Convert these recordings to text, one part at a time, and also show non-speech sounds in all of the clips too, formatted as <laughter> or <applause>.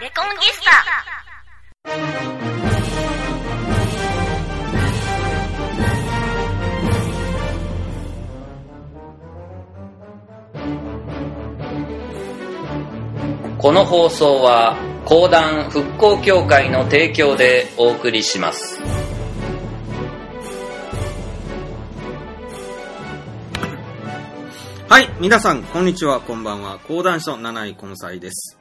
レコンギスタこの放送は講談復興協会の提供でお送りしますはい、皆さん、こんにちは、こんばんは。講談師の七井根菜です。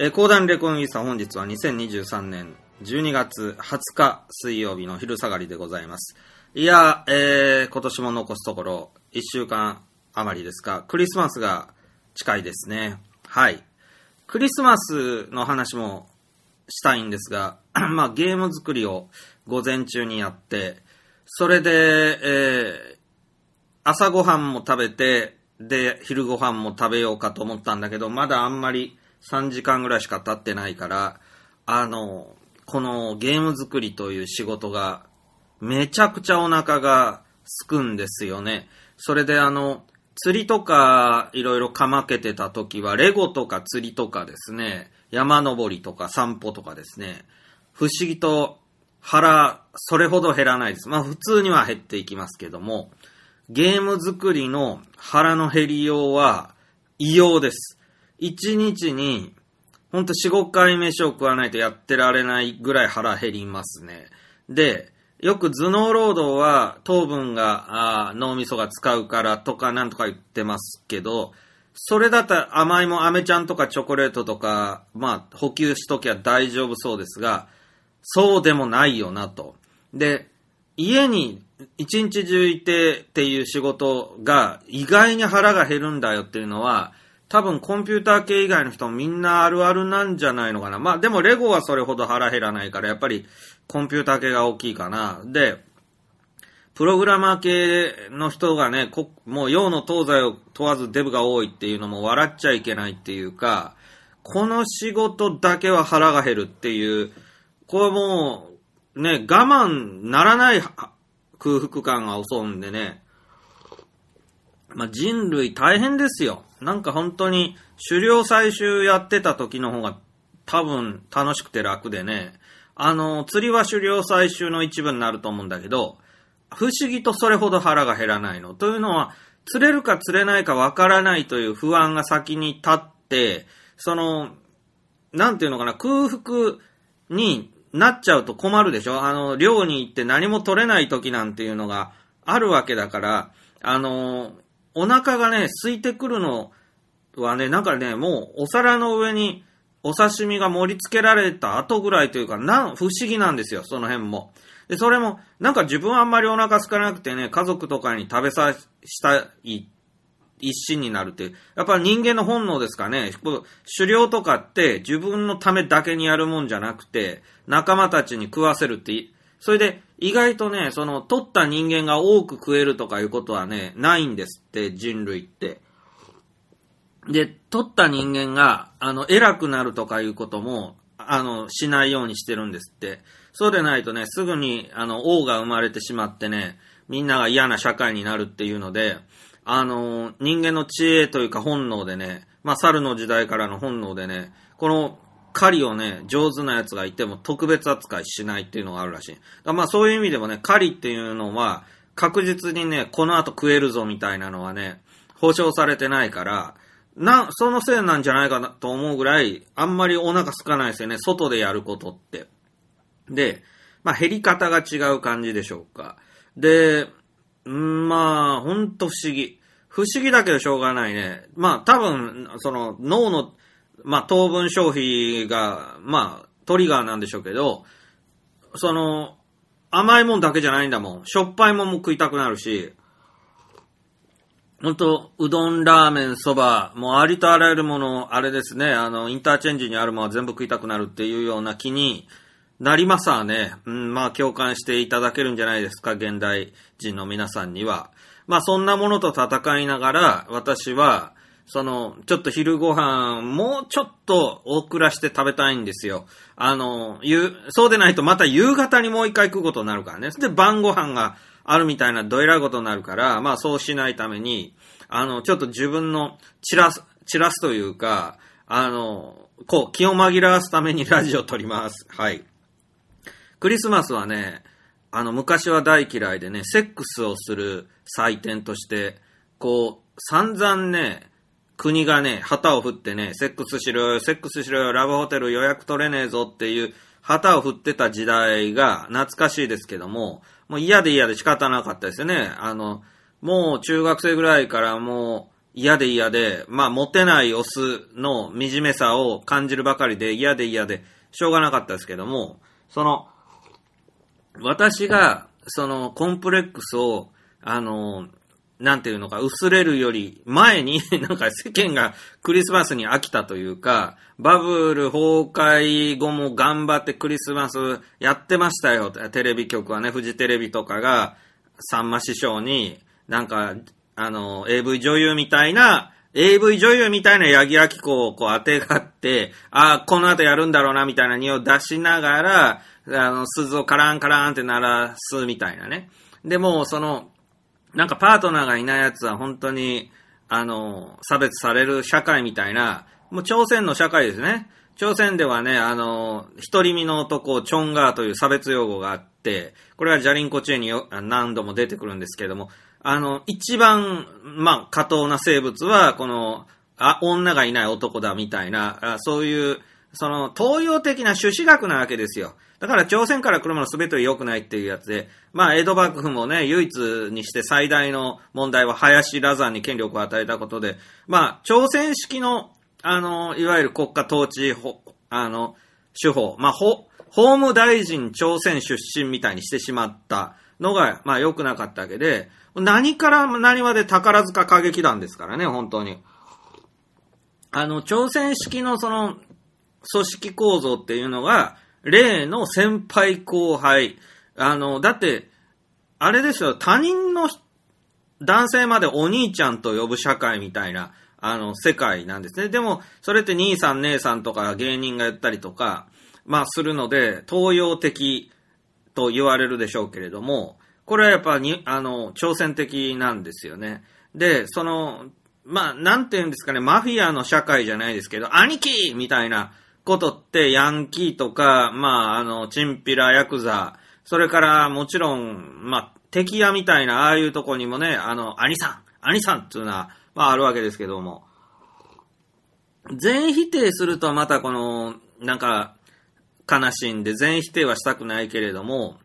えー講談レコンギスタ本日は2023年12月20日水曜日の昼下がりでございます。いや、えー今年も残すところ1週間余りですが、クリスマスが近いですね。はい。クリスマスの話もしたいんですが、<clears throat> まあゲーム作りを午前中にやって、それで、えー朝ごはんも食べて、で、昼ごはんも食べようかと思ったんだけど、まだあんまり3時間ぐらいしか経ってないから、あの、このゲーム作りという仕事が、めちゃくちゃお腹がすくんですよね。それであの、釣りとかいろいろかまけてた時は、レゴとか釣りとかですね、山登りとか散歩とかですね、不思議と腹、それほど減らないです。まあ普通には減っていきますけども、ゲーム作りの腹の減りようは異様です。1日に、ほんと4、5回飯を食わないとやってられないぐらい腹減りますね。で、よく頭脳労働は糖分が脳みそが使うからとかなんとか言ってますけど、それだったら甘いも、飴ちゃんとかチョコレートとか、まあ補給しときゃ大丈夫そうですが、そうでもないよなと。で、家に一日中いてっていう仕事が意外に腹が減るんだよっていうのは、多分コンピューター系以外の人もみんなあるあるなんじゃないのかな。まあでもレゴはそれほど腹減らないから、やっぱりコンピューター系が大きいかな。で、プログラマー系の人がね、こもう洋の東西を問わずデブが多いっていうのも笑っちゃいけないっていうか、この仕事だけは腹が減るっていう、これもう、ね、我慢ならない空腹感が襲うんでね、まあ、人類大変ですよ。なんか本当に狩猟採集やってた時の方が多分楽しくて楽でね、あの、釣りは狩猟採集の一部になると思うんだけど、不思議とそれほど腹が減らないの。というのは、釣れるか釣れないかわからないという不安が先に立って、その、なんていうのかな、空腹になっちゃうと困るでしょあの、漁に行って何も取れない時なんていうのがあるわけだから、あの、お腹がね、空いてくるのはね、なんかね、もうお皿の上にお刺身が盛り付けられた後ぐらいというか、なん、不思議なんですよ、その辺も。で、それも、なんか自分はあんまりお腹空かなくてね、家族とかに食べさしたい一心になるっていう。やっぱり人間の本能ですかね。狩猟とかって自分のためだけにやるもんじゃなくて、仲間たちに食わせるって、それで意外とね、その取った人間が多く食えるとかいうことはね、ないんですって、人類って。で、取った人間が、あの、偉くなるとかいうことも、あの、しないようにしてるんですって。そうでないとね、すぐに、あの、王が生まれてしまってね、みんなが嫌な社会になるっていうので、あの、人間の知恵というか本能でね、まあ、猿の時代からの本能でね、この狩りをね、上手な奴がいても特別扱いしないっていうのがあるらしい。だまあ、そういう意味でもね、狩りっていうのは、確実にね、この後食えるぞみたいなのはね、保証されてないから、な、そのせいなんじゃないかなと思うぐらい、あんまりお腹空かないですよね、外でやることって。で、まあ、減り方が違う感じでしょうか。で、んまあ、ほんと不思議。不思議だけどしょうがないね。まあ、多分、その、脳の、まあ、糖分消費が、まあ、トリガーなんでしょうけど、その、甘いもんだけじゃないんだもん。しょっぱいもんも食いたくなるし、ほんと、うどん、ラーメン、そば、もうありとあらゆるもの、あれですね、あの、インターチェンジにあるものは全部食いたくなるっていうような気になりますわね。うん、まあ共感していただけるんじゃないですか、現代人の皆さんには。まあそんなものと戦いながら、私は、その、ちょっと昼ご飯、もうちょっと大くらして食べたいんですよ。あの、ゆそうでないとまた夕方にもう一回食うことになるからね。で、晩ご飯があるみたいなどえらいことになるから、まあそうしないために、あの、ちょっと自分の散らす、散らすというか、あの、こう、気を紛らわすために <laughs> ラジオ撮ります。はい。クリスマスはね、あの、昔は大嫌いでね、セックスをする祭典として、こう、散々ね、国がね、旗を振ってね、セックスしろよ、セックスしろよ、ラブホテル予約取れねえぞっていう旗を振ってた時代が懐かしいですけども、もう嫌で嫌で仕方なかったですよね。あの、もう中学生ぐらいからもう嫌で嫌で、まあモテないオスの惨めさを感じるばかりで嫌で嫌でしょうがなかったですけども、その、私が、その、コンプレックスを、あの、なんていうのか、薄れるより前に、<laughs> なんか世間がクリスマスに飽きたというか、バブル崩壊後も頑張ってクリスマスやってましたよ。テレビ局はね、フジテレビとかが、さんま師匠に、なんか、あの、AV 女優みたいな、AV 女優みたいな八木亜希子をこう当てがって、ああ、この後やるんだろうな、みたいな匂いを出しながら、あの、鈴をカランカランって鳴らすみたいなね。でも、その、なんかパートナーがいないやつは本当に、あの、差別される社会みたいな、もう朝鮮の社会ですね。朝鮮ではね、あの、一人身の男、チョンガーという差別用語があって、これはジャリンコチェによ何度も出てくるんですけども、あの、一番、まあ、過当な生物は、この、あ、女がいない男だみたいな、あそういう、その、東洋的な朱子学なわけですよ。だから朝鮮から来るもの全ては良くないっていうやつで、まあ、江戸幕府もね、唯一にして最大の問題は林羅山に権力を与えたことで、まあ、朝鮮式の、あの、いわゆる国家統治法、あの、手法、まあ、法、法務大臣朝鮮出身みたいにしてしまった。のが、まあ、良くなかったわけで、何から何まで宝塚歌劇団ですからね、本当に。あの、朝鮮式のその、組織構造っていうのが、例の先輩後輩。あの、だって、あれですよ、他人の男性までお兄ちゃんと呼ぶ社会みたいな、あの、世界なんですね。でも、それって兄さん姉さんとか芸人が言ったりとか、まあするので、東洋的と言われるでしょうけれども、これはやっぱに、あの、挑戦的なんですよね。で、その、まあ、なんて言うんですかね、マフィアの社会じゃないですけど、兄貴みたいなことって、ヤンキーとか、まあ、あの、チンピラ、ヤクザ、それからもちろん、まあ、敵屋みたいな、ああいうとこにもね、あの、兄さん、兄さんっていうのは、まあ、あるわけですけども、全否定するとまたこの、なんか、悲しいんで、全否定はしたくないけれども、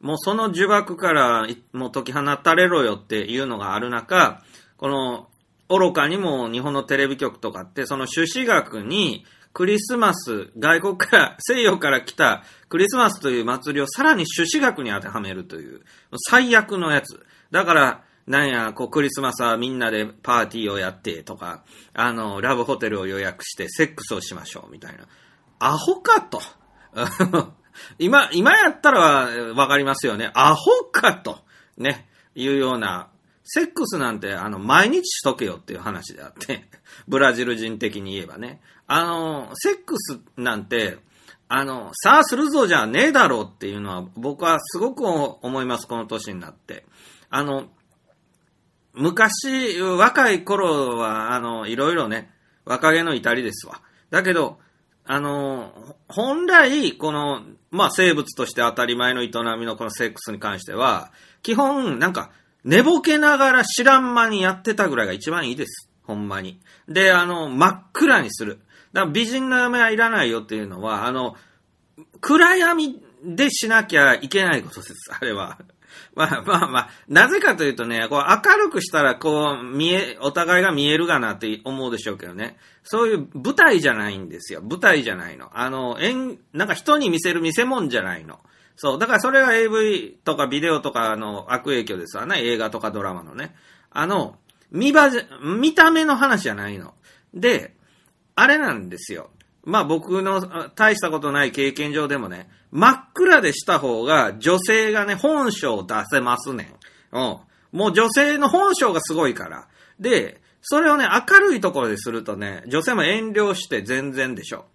もうその呪縛からもう解き放たれろよっていうのがある中、この、愚かにも日本のテレビ局とかって、その朱子学にクリスマス、外国から、西洋から来たクリスマスという祭りをさらに朱子学に当てはめるという、最悪のやつ。だから、なんや、こう、クリスマスはみんなでパーティーをやってとか、あの、ラブホテルを予約してセックスをしましょう、みたいな。アホかと。<laughs> 今、今やったらわかりますよね。アホかと。ね。いうような、セックスなんて、あの、毎日しとけよっていう話であって、<laughs> ブラジル人的に言えばね。あの、セックスなんて、あの、さあするぞじゃねえだろうっていうのは、僕はすごく思います、この年になって。あの、昔、若い頃は、あの、いろいろね、若気の至りですわ。だけど、あの、本来、この、まあ、生物として当たり前の営みのこのセックスに関しては、基本、なんか、寝ぼけながら知らん間にやってたぐらいが一番いいです。ほんまに。で、あの、真っ暗にする。だから美人の嫁はいらないよっていうのは、あの、暗闇でしなきゃいけないことです、あれは。まあまあまあ、なぜかというとね、こう明るくしたらこう見え、お互いが見えるがなって思うでしょうけどね。そういう舞台じゃないんですよ。舞台じゃないの。あの、演、なんか人に見せる見せ物じゃないの。そう。だからそれが AV とかビデオとかの悪影響ですわね。映画とかドラマのね。あの、見場、見た目の話じゃないの。で、あれなんですよ。まあ僕の大したことない経験上でもね、真っ暗でした方が女性がね、本性を出せますねん。うん。もう女性の本性がすごいから。で、それをね、明るいところでするとね、女性も遠慮して全然でしょ。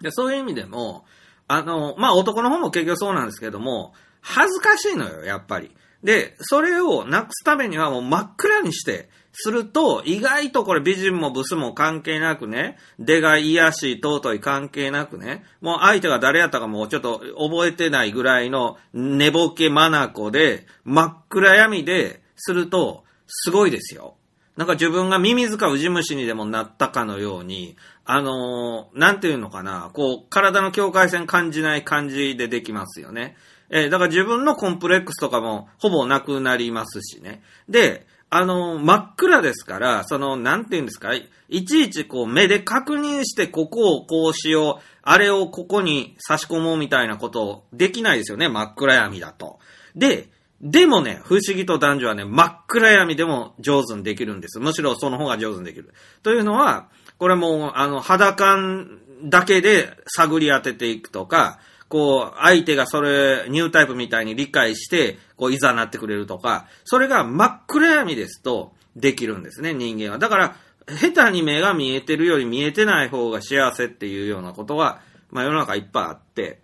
で、そういう意味でも、あの、まあ男の方も結局そうなんですけども、恥ずかしいのよ、やっぱり。で、それをなくすためにはもう真っ暗にして、すると、意外とこれ美人もブスも関係なくね、出が癒しい尊い関係なくね、もう相手が誰やったかもうちょっと覚えてないぐらいの寝ぼけまなこで、真っ暗闇ですると、すごいですよ。なんか自分がミミズかウジ虫にでもなったかのように、あのー、なんていうのかな、こう、体の境界線感じない感じでできますよね。えー、だから自分のコンプレックスとかもほぼなくなりますしね。で、あのー、真っ暗ですから、その、なんていうんですか、いちいちこう目で確認してここをこうしよう、あれをここに差し込もうみたいなことをできないですよね、真っ暗闇だと。で、でもね、不思議と男女はね、真っ暗闇でも上手にできるんです。むしろその方が上手にできる。というのは、これも、あの、肌感だけで探り当てていくとか、こう、相手がそれ、ニュータイプみたいに理解して、こう、いざなってくれるとか、それが真っ暗闇ですと、できるんですね、人間は。だから、下手に目が見えてるより見えてない方が幸せっていうようなことは、まあ世の中いっぱいあって、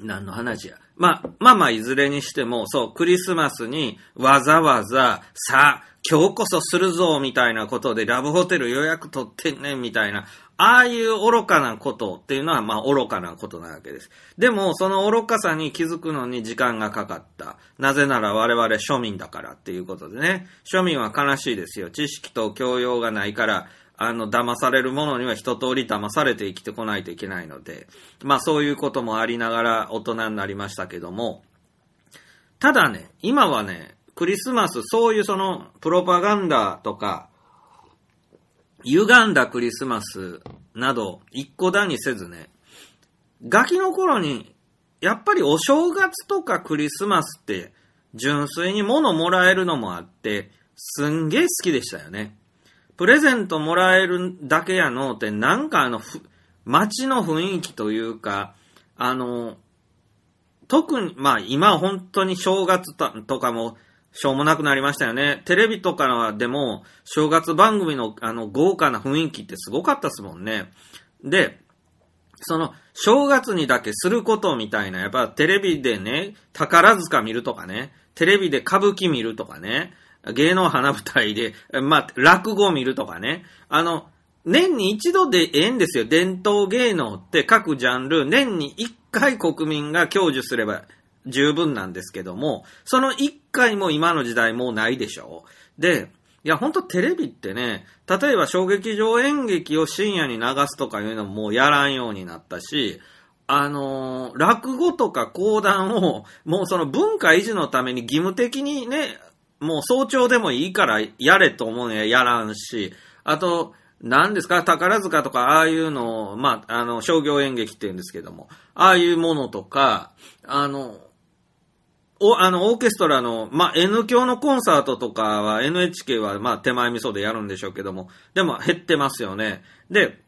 何の話や。まあ、まあまあ、いずれにしても、そう、クリスマスにわざわざ、さあ、今日こそするぞ、みたいなことで、ラブホテル予約取ってんねん、みたいな、ああいう愚かなことっていうのは、まあ、愚かなことなわけです。でも、その愚かさに気づくのに時間がかかった。なぜなら我々庶民だからっていうことでね。庶民は悲しいですよ。知識と教養がないから、あの、騙されるものには一通り騙されて生きてこないといけないので、まあそういうこともありながら大人になりましたけども、ただね、今はね、クリスマス、そういうその、プロパガンダとか、歪んだクリスマスなど、一個だにせずね、ガキの頃に、やっぱりお正月とかクリスマスって、純粋に物もらえるのもあって、すんげえ好きでしたよね。プレゼントもらえるだけやのって、なんかあの、街の雰囲気というか、あの、特に、まあ今本当に正月とかもしょうもなくなりましたよね。テレビとかでも正月番組のあの豪華な雰囲気ってすごかったですもんね。で、その正月にだけすることみたいな、やっぱテレビでね、宝塚見るとかね、テレビで歌舞伎見るとかね、芸能花舞台で、まあ、落語を見るとかね。あの、年に一度でええんですよ。伝統芸能って各ジャンル、年に一回国民が享受すれば十分なんですけども、その一回も今の時代もうないでしょう。で、いや、ほんとテレビってね、例えば小劇場演劇を深夜に流すとかいうのももうやらんようになったし、あのー、落語とか講談を、もうその文化維持のために義務的にね、もう早朝でもいいからやれと思うねやらんし、あと、何ですか？宝塚とか、ああいうのを、まあ、あの、商業演劇って言うんですけども、ああいうものとか、あの、お、あの、オーケストラの、まあ、N 教のコンサートとかは NHK は、まあ、手前味噌でやるんでしょうけども、でも減ってますよね。で、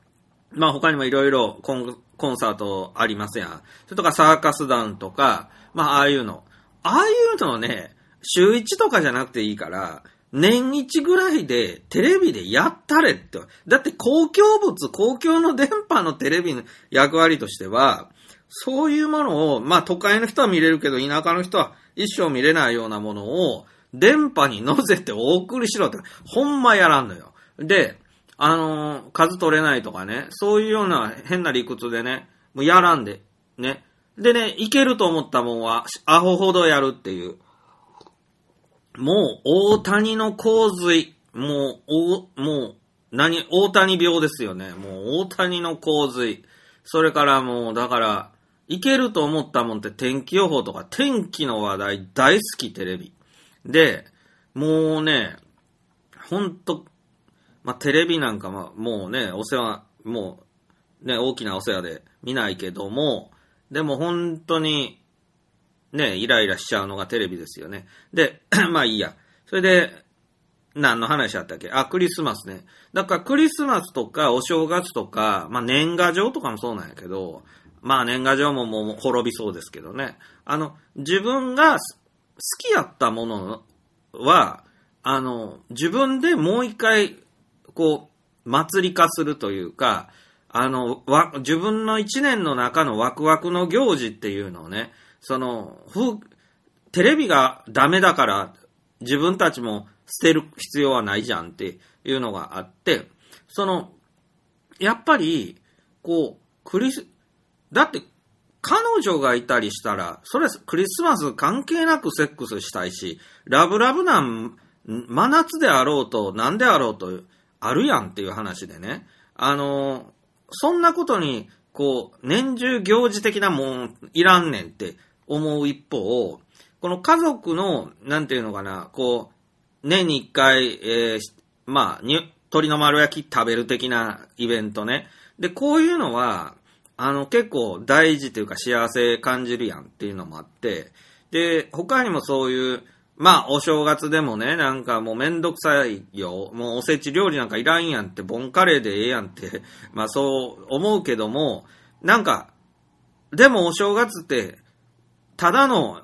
まあ、他にもいろいろコンコンサートありますやん。それとかサーカス団とか、まあ、ああいうの。ああいうのね、週1とかじゃなくていいから、年1ぐらいでテレビでやったれって。だって公共物、公共の電波のテレビの役割としては、そういうものを、まあ都会の人は見れるけど、田舎の人は一生見れないようなものを、電波に乗せてお送りしろって、ほんまやらんのよ。で、あのー、数取れないとかね、そういうような変な理屈でね、もうやらんで、ね。でね、いけると思ったもんは、アホほどやるっていう。もう、大谷の洪水。もう、お、もう、何、大谷病ですよね。もう、大谷の洪水。それからもう、だから、いけると思ったもんって天気予報とか、天気の話題大好きテレビ。で、もうね、ほんと、まあ、テレビなんかも、もうね、お世話、もう、ね、大きなお世話で見ないけども、でも本当に、ね、イライラしちゃうのがテレビですよね。で、<clears throat> まあいいや。それで、何の話だったっけ？あ、クリスマスね。だからクリスマスとかお正月とか、まあ年賀状とかもそうなんやけど、まあ年賀状ももう滅びそうですけどね。あの、自分が好きやったものは、あの、自分でもう一回、こう、祭り化するというか、あの、わ、自分の一年の中のワクワクの行事っていうのをね、その、ふ、テレビがダメだから、自分たちも捨てる必要はないじゃんっていうのがあって、その、やっぱり、こう、クリス、だって、彼女がいたりしたら、それクリスマス関係なくセックスしたいし、ラブラブなん、真夏であろうと、なんであろうと、あるやんっていう話でね。あの、そんなことに、こう、年中行事的なもんいらんねんって思う一方、この家族の、なんていうのかな、こう、年に一回、えーまあ、に、鶏の丸焼き食べる的なイベントね。で、こういうのは、あの、結構大事というか幸せ感じるやんっていうのもあって、で、他にもそういう、まあ、お正月でもね、なんかもうめんどくさいよ。もうおせち料理なんかいらんやんって、ボンカレーでええやんって、<laughs> まあそう思うけども、なんか、でもお正月って、ただの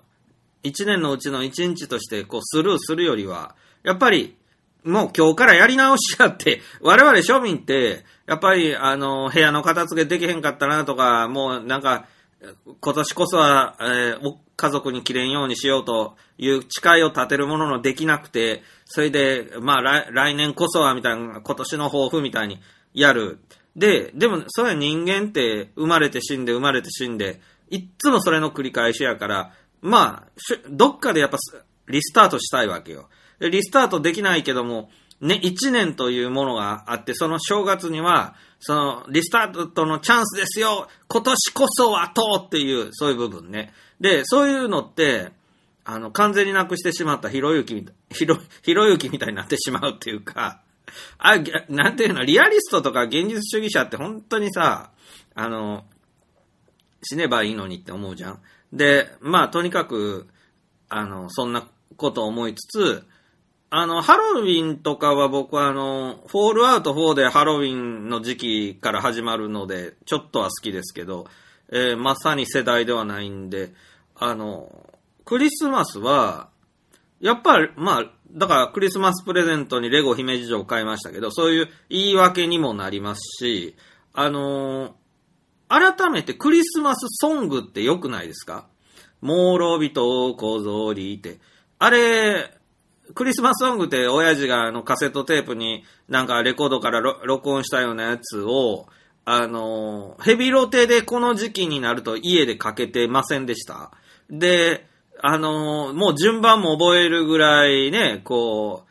一年のうちの一日としてこうスルーするよりは、やっぱり、もう今日からやり直しやって、<laughs> 我々庶民って、やっぱりあの、部屋の片付けできへんかったなとか、もうなんか、今年こそは、えー家族に切れんようにしようという誓いを立てるもののできなくて、それで、まあ来来年こそはみたいな、今年の抱負みたいにやる。で、でも、それは人間って生まれて死んで生まれて死んで、いつもそれの繰り返しやから、まあ、どっかでやっぱリスタートしたいわけよ。リスタートできないけども、ね、一年というものがあって、その正月には、その、リスタートのチャンスですよ今年こそはとっていう、そういう部分ね。で、そういうのって、あの、完全になくしてしまったひろゆきみたい、ひろ、ひろゆきみたいになってしまうっていうか、あ、なんていうの、リアリストとか現実主義者って本当にさ、あの、死ねばいいのにって思うじゃん。で、まあ、とにかく、あの、そんなこと思いつつ、あの、ハロウィンとかは僕はあの、フォールアウト4でハロウィンの時期から始まるので、ちょっとは好きですけど、えーまさに世代ではないんで、あの、クリスマスは、やっぱり、まあ、だからクリスマスプレゼントにレゴ姫路城を買いましたけど、そういう言い訳にもなりますし、あのー改めてクリスマスソングって良くないですか？もうろびと小ぞりって。あれ、クリスマスソングって親父があのカセットテープになんかレコードから録音したようなやつを、あの、ヘビロテでこの時期になると家でかけてませんでした？で、あのもう順番も覚えるぐらいね、こ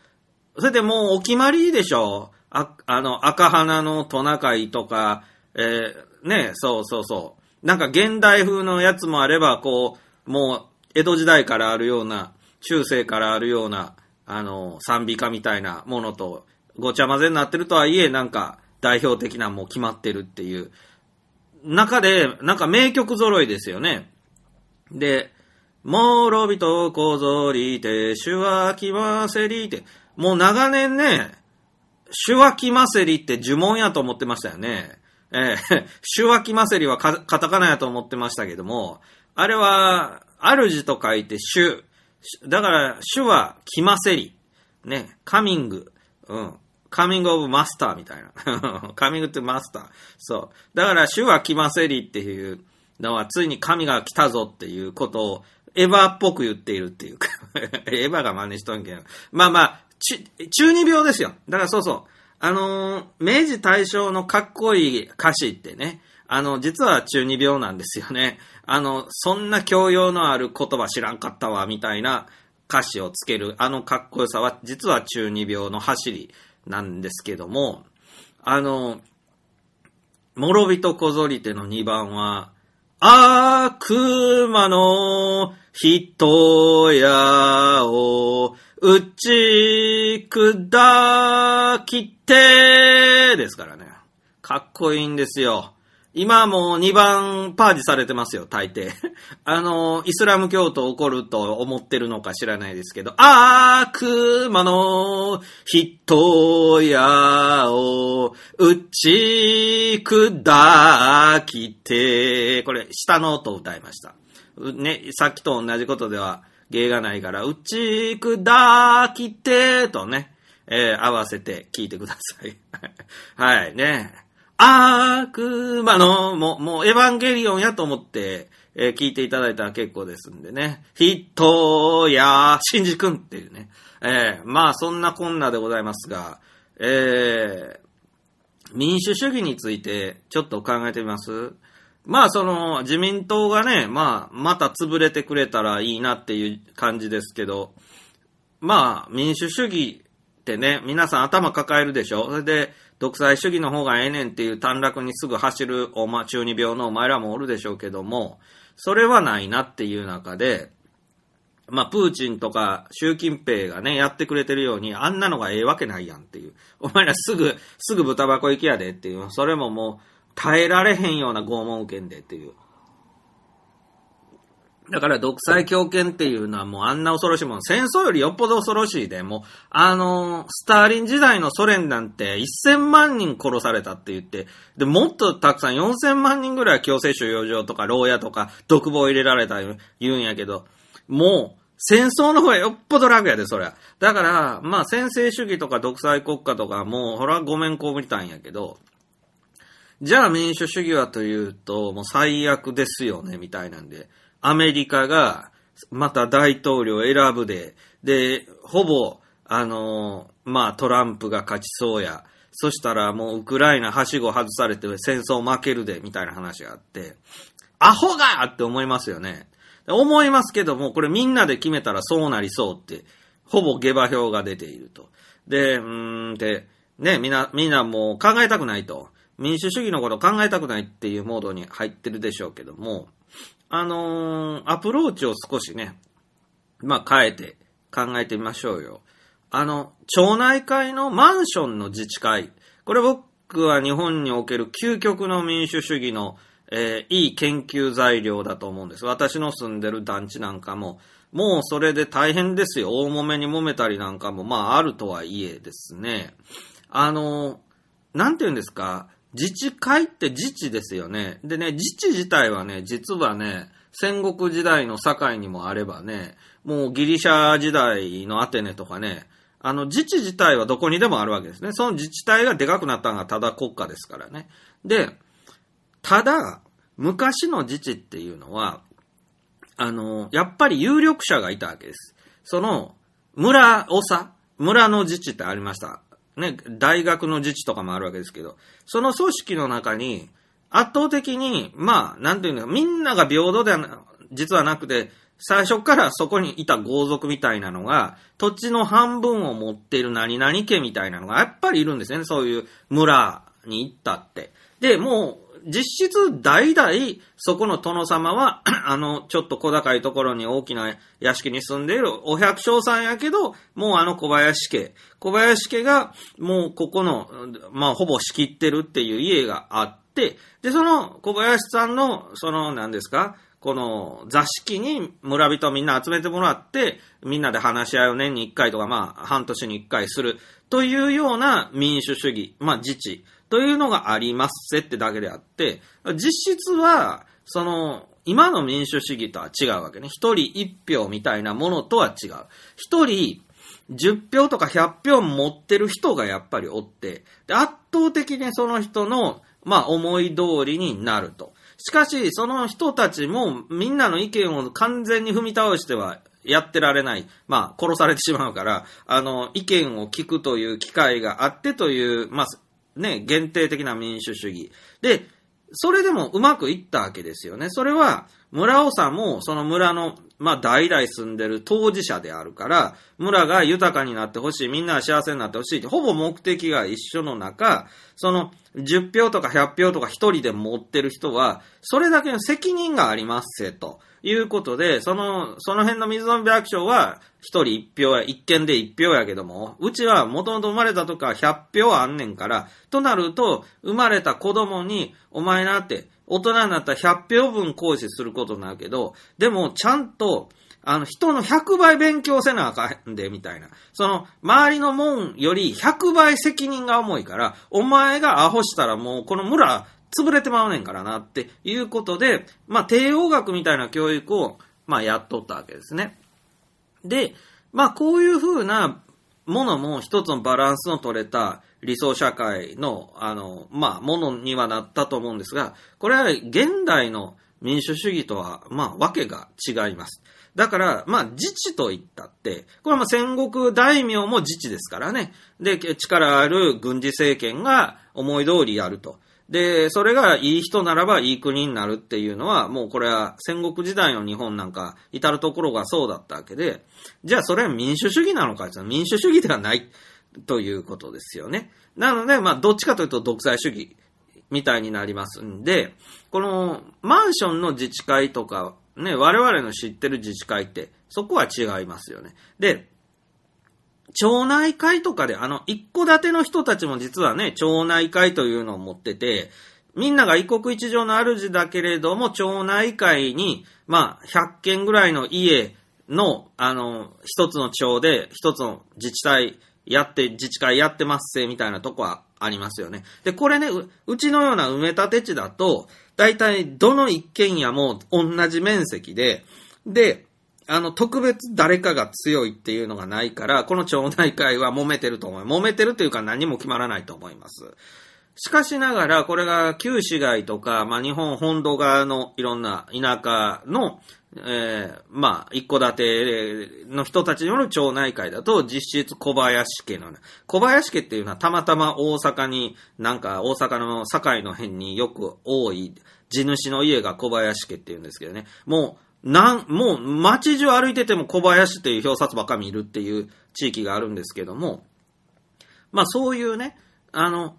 う、それでもうお決まりでしょ？あ、あの、赤花のトナカイとか、えーね、そうそうそう。なんか現代風のやつもあれば、こう、もう、江戸時代からあるような、中世からあるような、あの、賛美歌みたいなものと、ごちゃ混ぜになってるとはいえ、なんか、代表的なもう決まってるっていう。中で、なんか名曲揃いですよね。で、もろびとこぞりて、手話きませりて、もう長年ね、手話きませりって呪文やと思ってましたよね。えー、<laughs> 手話きませりはカタカナやと思ってましたけども、あれは、主と書いて主。だから、主はきませり。ね、カミング。うん。カミングオブマスターみたいな。<laughs> カミングってマスター。そう。だから、主は来ませりっていうのは、ついに神が来たぞっていうことを、エヴァっぽく言っているっていうか。<laughs> エヴァが真似しとんけど。まあまあ、中二病ですよ。だからそうそう。あのー明治大正のかっこいい歌詞ってね、あの、実は中二病なんですよね。あの、そんな教養のある言葉知らんかったわ、みたいな歌詞をつける、あのかっこよさは、実は中二病の走りなんですけども、あの、諸人小ぞりての2番は、悪魔の人やを打ち砕きてですからね。かっこいいんですよ。今もう2番パージされてますよ、大抵。<laughs> あの、イスラム教徒怒ると思ってるのか知らないですけど、悪魔の人やを打ち砕きて、これ、下の音を歌いました。ね、さっきと同じことでは芸がないから、打ち砕きて、とね、えー合わせて聞いてください。<laughs> はい、ね。悪魔の、もう、もう、エヴァンゲリオンやと思って、えー聞いていただいたら結構ですんでね。人や、シンジ君っていうね。えー、まあそんなこんなでございますが、えー、民主主義についてちょっと考えてみます？まあその自民党がね、まあまた潰れてくれたらいいなっていう感じですけど、まあ民主主義ってね、皆さん頭抱えるでしょ？それで独裁主義の方がええねんっていう短絡にすぐ走るおま、中二病のお前らもおるでしょうけども、それはないなっていう中で、まあ、プーチンとか習近平がね、やってくれてるように、あんなのがええわけないやんっていう。お前らすぐ、すぐ豚箱行きやでっていう。それももう、耐えられへんような拷問受けんでっていう。だから独裁強権っていうのはもうあんな恐ろしいもん。戦争よりよっぽど恐ろしいで、もう、あのー、スターリン時代のソ連なんて1000万人殺されたって言って、で、もっとたくさん4000万人ぐらい強制収容所とか牢屋とか独房入れられた言うんやけど、もう、戦争の方がよっぽど楽やで、そりゃ。だから、まあ、先制主義とか独裁国家とか、もう、ほら、ごめんこうみたんやけど、じゃあ民主主義はというと、もう最悪ですよね、みたいなんで。アメリカが、また大統領選ぶで、で、ほぼ、あの、まあ、トランプが勝ちそうや。そしたらもうウクライナはしご外されて戦争負けるで、みたいな話があって、アホがって思いますよね。思いますけども、これみんなで決めたらそうなりそうって、ほぼ下馬評が出ていると。で、うーん、で、ね、みんな、みんなもう考えたくないと。民主主義のこと考えたくないっていうモードに入ってるでしょうけども、あのー、アプローチを少しね、まあ変えて考えてみましょうよ。あの、町内会のマンションの自治会。これ僕は日本における究極の民主主義の、えー、いい研究材料だと思うんです。私の住んでる団地なんかも、もうそれで大変ですよ。大揉めに揉めたりなんかも、まああるとはいえですね。あの、なんて言うんですか？自治会って自治ですよね。でね、自治自体はね、実はね、戦国時代の境にもあればね、もうギリシャ時代のアテネとかね、あの自治自体はどこにでもあるわけですね。その自治体がでかくなったのがただ国家ですからね。で、ただ、昔の自治っていうのは、あの、やっぱり有力者がいたわけです。その、村長、村の自治ってありました。ね、大学の自治とかもあるわけですけど、その組織の中に、圧倒的に、まあ、なんていうのみんなが平等では、実はなくて、最初からそこにいた豪族みたいなのが、土地の半分を持っている何々家みたいなのがやっぱりいるんですね。そういう村に行ったって。で、もう、実質代々、そこの殿様は、<clears throat> あの、ちょっと小高いところに大きな屋敷に住んでいるお百姓さんやけど、もうあの小林家、小林家が、もうここの、まあ、ほぼ仕切ってるっていう家があって、で、その小林さんの、その、何ですか、この座敷に村人みんな集めてもらって、みんなで話し合いを年に1回とか、まあ、半年に1回するというような民主主義、まあ、自治。というのがありますせってだけであって、実質は、その、今の民主主義とは違うわけね。一人一票みたいなものとは違う。一人10票とか100票持ってる人がやっぱりおって、で圧倒的にその人の、まあ思い通りになると。しかし、その人たちもみんなの意見を完全に踏み倒してはやってられない。まあ、殺されてしまうから、あの、意見を聞くという機会があってという、まあ、ね、限定的な民主主義。で、それでもうまくいったわけですよね。それは、村長もその村の、まあ、代々住んでる当事者であるから、村が豊かになってほしい、みんな幸せになってほしいって、ほぼ目的が一緒の中、その10票とか100票とか1人で持ってる人は、それだけの責任がありますせと。いうことで、その、その辺の水飲み百姓は、一人一票や、一件で一票やけども、うちはもともと生まれた時から100票あんねんから、となると、生まれた子供に、お前なって、大人になったら100票分行使することになるけど、でも、ちゃんと、あの、人の100倍勉強せなあかんで、みたいな。その、周りのもんより100倍責任が重いから、お前がアホしたらもう、この村、潰れてまうねんからなっていうことで、まあ、帝王学みたいな教育を、まあ、やっとったわけですね。で、まあ、こういうふうなものも一つのバランスの取れた理想社会の、あの、まあ、ものにはなったと思うんですが、これは現代の民主主義とは、まあ、わけが違います。だから、まあ、自治と言ったって、これはまあ戦国大名も自治ですからね。で、力ある軍事政権が思い通りやると。で、それがいい人ならばいい国になるっていうのは、もうこれは戦国時代の日本なんか、至るところがそうだったわけで、じゃあそれは民主主義なのかって民主主義ではないということですよね。なので、まあ、どっちかというと独裁主義みたいになりますんで、このマンションの自治会とか、ね、我々の知ってる自治会って、そこは違いますよね。で、町内会とかで、あの、一戸建ての人たちも実はね、町内会というのを持ってて、みんなが異国一城の主だけれども、町内会に、まあ、100軒ぐらいの家の、あの、一つの町で、一つの自治体やって、自治会やってますせ、みたいなとこはありますよね。で、これね、ううちのような埋め立て地だと、大体どの一軒家も同じ面積で、で、あの、特別誰かが強いっていうのがないから、この町内会は揉めてると思い。揉めてるというか何も決まらないと思います。しかしながら、これが旧市街とか、まあ、日本本土側のいろんな田舎の、えーまあ、一戸建ての人たちによる町内会だと、実質小林家のね、小林家っていうのはたまたま大阪に、なんか大阪の堺の辺によく多い地主の家が小林家っていうんですけどね、もう、なん、もう街中歩いてても小林っていう表札ばっか見るっていう地域があるんですけども、まあそういうね、あの、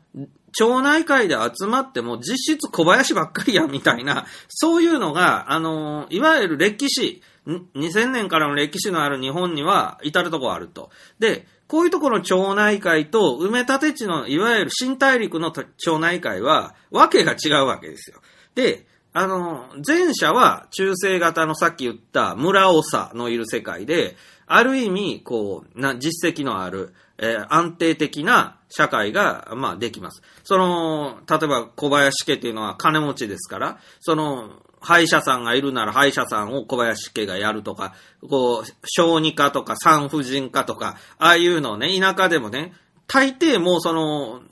町内会で集まっても実質小林ばっかりやみたいな、そういうのが、あの、いわゆる歴史、2000年からの歴史のある日本には至るところあると。で、こういうところの町内会と埋め立て地のいわゆる新大陸の町内会は、わけが違うわけですよ。で、あの、前者は中世型のさっき言った村長のいる世界で、ある意味、こう、な、実績のある、えー安定的な社会が、まあ、できます。その、例えば小林家っていうのは金持ちですから、その、歯医者さんがいるなら歯医者さんを小林家がやるとか、こう、小児科とか産婦人科とか、ああいうのをね、田舎でもね、大抵もうその、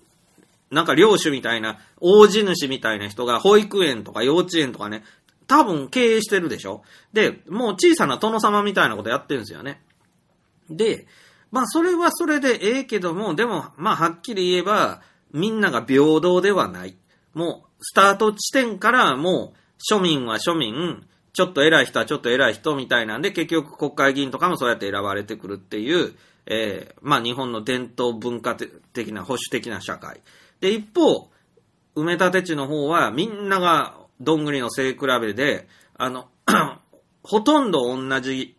なんか領主みたいな、大地主みたいな人が保育園とか幼稚園とかね、多分経営してるでしょ？で、もう小さな殿様みたいなことやってるんですよね。で、まあそれはそれでええけども、でも、まあはっきり言えば、みんなが平等ではない。もう、スタート地点からもう、庶民は庶民、ちょっと偉い人はちょっと偉い人みたいなんで、結局国会議員とかもそうやって選ばれてくるっていう、えーまあ日本の伝統文化的な保守的な社会。で、一方、埋め立て地の方はみんながどんぐりの背比べで、あの、<clears throat> ほとんど同じ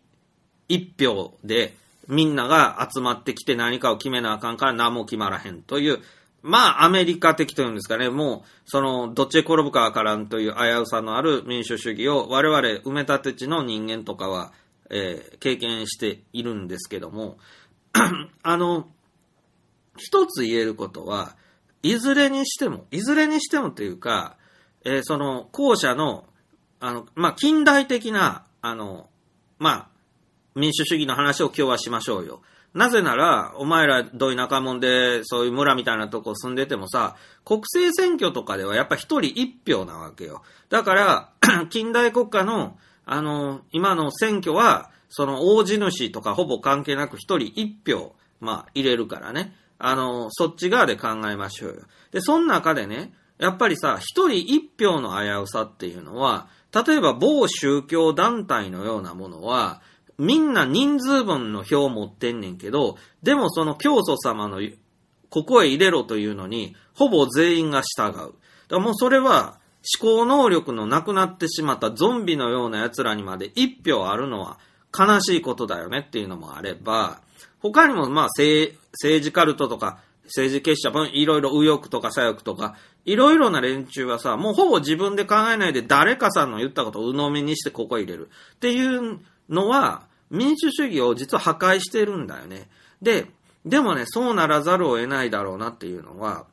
一票でみんなが集まってきて何かを決めなあかんから何も決まらへんという、まあアメリカ的というんですかね、もうそのどっちへ転ぶかわからんという危うさのある民主主義を我々埋め立て地の人間とかは、えー経験しているんですけども、<clears throat> あの、一つ言えることは、いずれにしても、いずれにしてもというか、えーその、後者の、あの、まあ、近代的な、あの、まあ、民主主義の話を今日はしましょうよ。なぜなら、お前らどういう仲間で、そういう村みたいなとこ住んでてもさ、国政選挙とかではやっぱ一人一票なわけよ。だから、<clears throat> 近代国家の、あの、今の選挙は、その大地主とかほぼ関係なく一人一票、まあ、入れるからね。あの、そっち側で考えましょうよ。で、その中でね、やっぱりさ、一人一票の危うさっていうのは、例えば某宗教団体のようなものは、みんな人数分の票を持ってんねんけど、でもその教祖様のここへ入れろというのに、ほぼ全員が従う。だからもうそれは、思考能力のなくなってしまったゾンビのような奴らにまで一票あるのは悲しいことだよねっていうのもあれば、他にもまあ政政治カルトとか政治結社もいろいろ右翼とか左翼とか、いろいろな連中はさ、もうほぼ自分で考えないで誰かさんの言ったことを鵜呑みにしてここ入れる。っていうのは、民主主義を実は破壊してるんだよね。で、でもね、そうならざるを得ないだろうなっていうのは、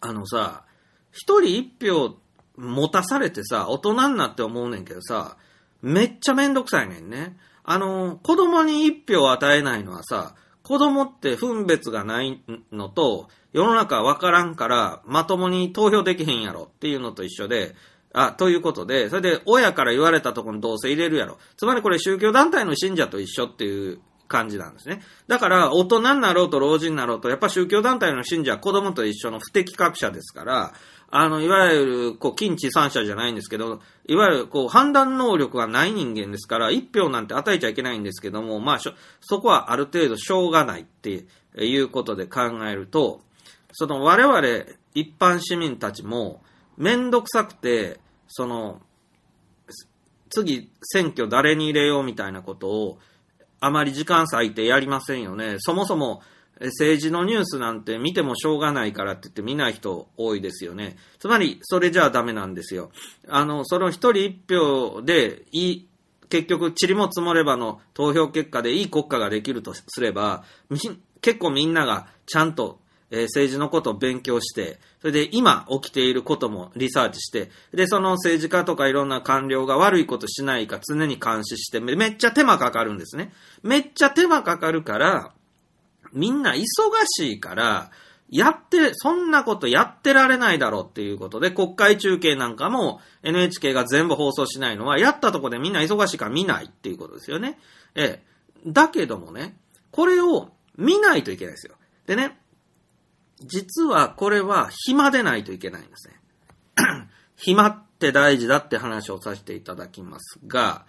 あのさ、一人一票持たされてさ、大人になって思うねんけどさ、めっちゃめんどくさいねんね。あの、子供に一票与えないのはさ、子供って分別がないのと、世の中わからんから、まともに投票できへんやろっていうのと一緒で、あ、ということで、それで親から言われたところにどうせ入れるやろ。つまりこれ宗教団体の信者と一緒っていう感じなんですね。だから、大人になろうと老人になろうと、やっぱ宗教団体の信者は子供と一緒の不適格者ですから、あの、いわゆる、こう、近知三者じゃないんですけど、いわゆる、こう、判断能力がない人間ですから、一票なんて与えちゃいけないんですけども、まあ、そこはある程度しょうがないっていうことで考えると、その我々一般市民たちも、めんどくさくて、その、次選挙誰に入れようみたいなことを、あまり時間割いてやりませんよね。そもそも政治のニュースなんて見てもしょうがないからって言って見ない人多いですよね。つまり、それじゃダメなんですよ。あの、その一人一票でいい、結局、塵も積もればの投票結果でいい国家ができるとすれば、結構みんながちゃんとえー、政治のことを勉強して、それで今起きていることもリサーチして、で、その政治家とかいろんな官僚が悪いことしないか常に監視して、めっちゃ手間かかるんですね。めっちゃ手間かかるから、みんな忙しいから、やって、そんなことやってられないだろうっていうことで、国会中継なんかも NHK が全部放送しないのは、やったとこでみんな忙しいから見ないっていうことですよね。ええ。だけどもね、これを見ないといけないですよ。でね、実はこれは暇でないといけないんですね。<clears throat> 暇って大事だって話をさせていただきますが、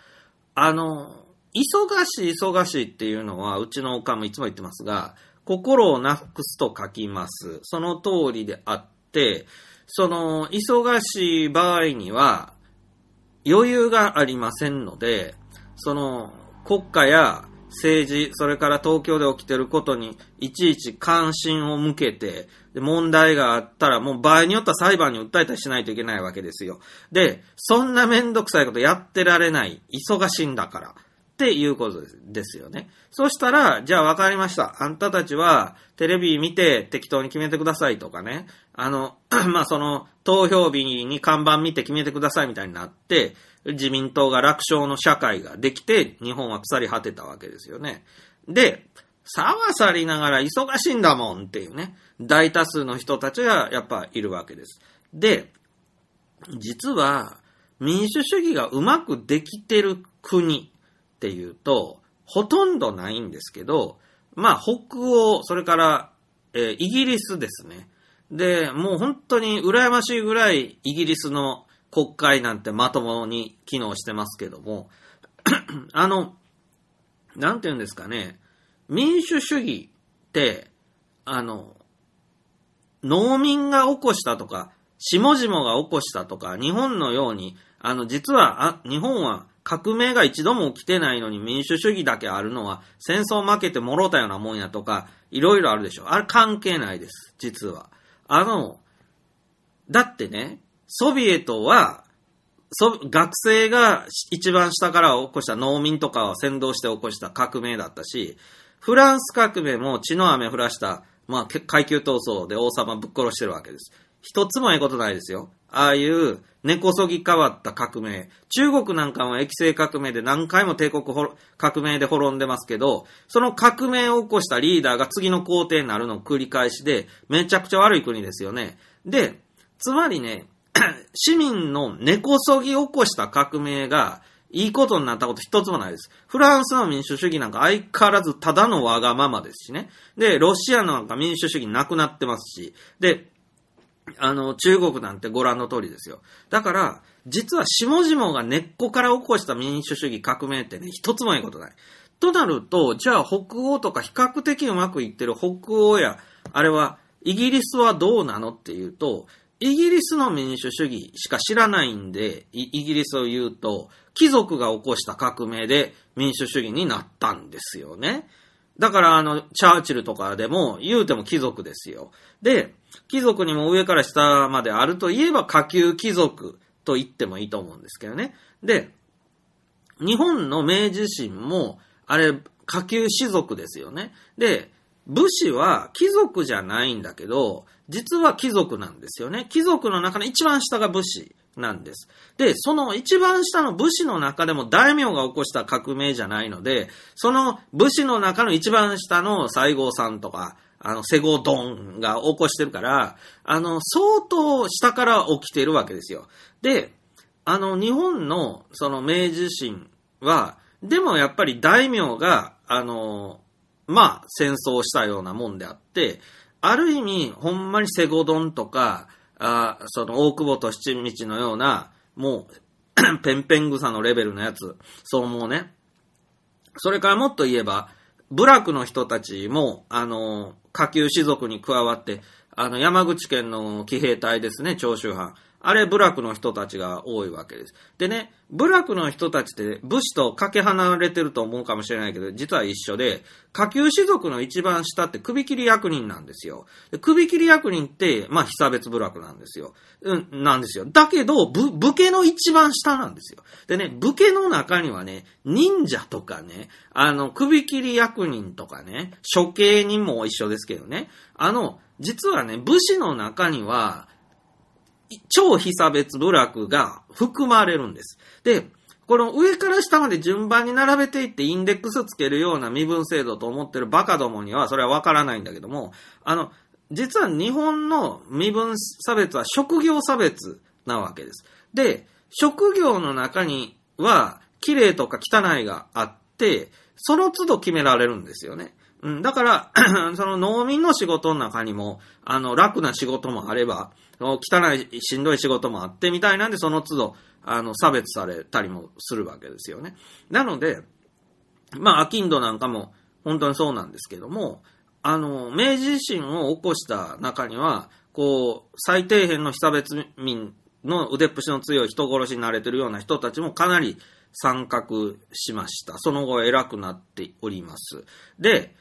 あの、忙しい忙しいっていうのは、うちのおかんもいつも言ってますが、心をなくすと書きます。その通りであって、その、忙しい場合には、余裕がありませんので、その、国家や政治、それから東京で起きてることにいちいち関心を向けて、で問題があったらもう場合によっては裁判に訴えたりしないといけないわけですよ。で、そんなめんどくさいことやってられない、忙しいんだから。っていうことですよね。そしたら、じゃあ分かりました。あんたたちはテレビ見て適当に決めてくださいとかね。あの、<clears throat> まあ、その投票日に看板見て決めてくださいみたいになって、自民党が楽勝の社会ができて、日本は腐り果てたわけですよね。で、さわさりながら忙しいんだもんっていうね、大多数の人たちがやっぱいるわけです。で、実は民主主義がうまくできてる国っていうと、ほとんどないんですけど、まあ北欧、それから、えー、イギリスですね。で、もう本当に羨ましいぐらいイギリスの国会なんてまともに機能してますけども、<clears throat> あの、なんて言うんですかね、民主主義って、あの、農民が起こしたとか、下々が起こしたとか、日本のように、あの、実は、あ、日本は革命が一度も起きてないのに民主主義だけあるのは、戦争負けてもろたようなもんやとか、いろいろあるでしょ。あれ関係ないです、実は。あの、だってね、ソビエトは、学生が一番下から起こした農民とかを先導して起こした革命だったし、フランス革命も血の雨降らした、まあ、階級闘争で王様ぶっ殺してるわけです。一つもええことないですよ。ああいう根こそぎ変わった革命。中国なんかは液性革命で何回も帝国革命で滅んでますけど、その革命を起こしたリーダーが次の皇帝になるのを繰り返しで、めちゃくちゃ悪い国ですよね。で、つまりね、<coughs> 市民の根こそぎ起こした革命が、いいことになったこと一つもないです。フランスの民主主義なんか相変わらずただのわがままですしね。で、ロシアなんか民主主義なくなってますし。で、あの、中国なんてご覧の通りですよ。だから、実は下々が根っこから起こした民主主義革命ってね、一つもいいことない。となると、じゃあ北欧とか比較的うまくいってる北欧や、あれは、イギリスはどうなのっていうと、イギリスの民主主義しか知らないんで、イギリスを言うと、貴族が起こした革命で民主主義になったんですよね。だから、あの、チャーチルとかでも言うても貴族ですよ。で、貴族にも上から下まであるといえば下級貴族と言ってもいいと思うんですけどね。で、日本の明治維新も、あれ、下級士族ですよね。で、武士は貴族じゃないんだけど、実は貴族なんですよね。貴族の中の一番下が武士なんです。で、その一番下の武士の中でも大名が起こした革命じゃないので、その武士の中の一番下の西郷さんとか、あの、セゴドンが起こしてるから、あの、相当下から起きてるわけですよ。で、あの、日本の、その明治維新は、でもやっぱり大名が、あの、まあ、戦争したようなもんであって、ある意味、ほんまにセゴドンとか、あその大久保と七道のような、もう、<clears throat> ペンペン草のレベルのやつ、そう思うね。それからもっと言えば、部落の人たちも、あの、下級士族に加わって、あの、山口県の騎兵隊ですね、長州藩。あれ、部落の人たちが多いわけです。でね、部落の人たちって武士とかけ離れてると思うかもしれないけど、実は一緒で、下級士族の一番下って首切り役人なんですよ。首切り役人って、まあ、被差別部落なんですよ。うん、なんですよ。だけど、ぶ、武家の一番下なんですよ。でね、武家の中にはね、忍者とかね、あの、首切り役人とかね、処刑人も一緒ですけどね、あの、実はね、武士の中には、超被差別部落が含まれるんです。で、この上から下まで順番に並べていってインデックスつけるような身分制度と思ってるバカどもにはそれはわからないんだけども、あの、実は日本の身分差別は職業差別なわけです。で、職業の中には綺麗とか汚いがあって、その都度決められるんですよね。うん、だから、<clears throat> その農民の仕事の中にも、あの、楽な仕事もあれば、汚い、しんどい仕事もあってみたいなんで、その都度、あの、差別されたりもするわけですよね。なので、まあ、アキンドなんかも本当にそうなんですけども、あの、明治維新を起こした中には、こう、最底辺の被差別民の腕っぷしの強い人殺しに慣れてるような人たちもかなり参画しました。その後偉くなっております。で、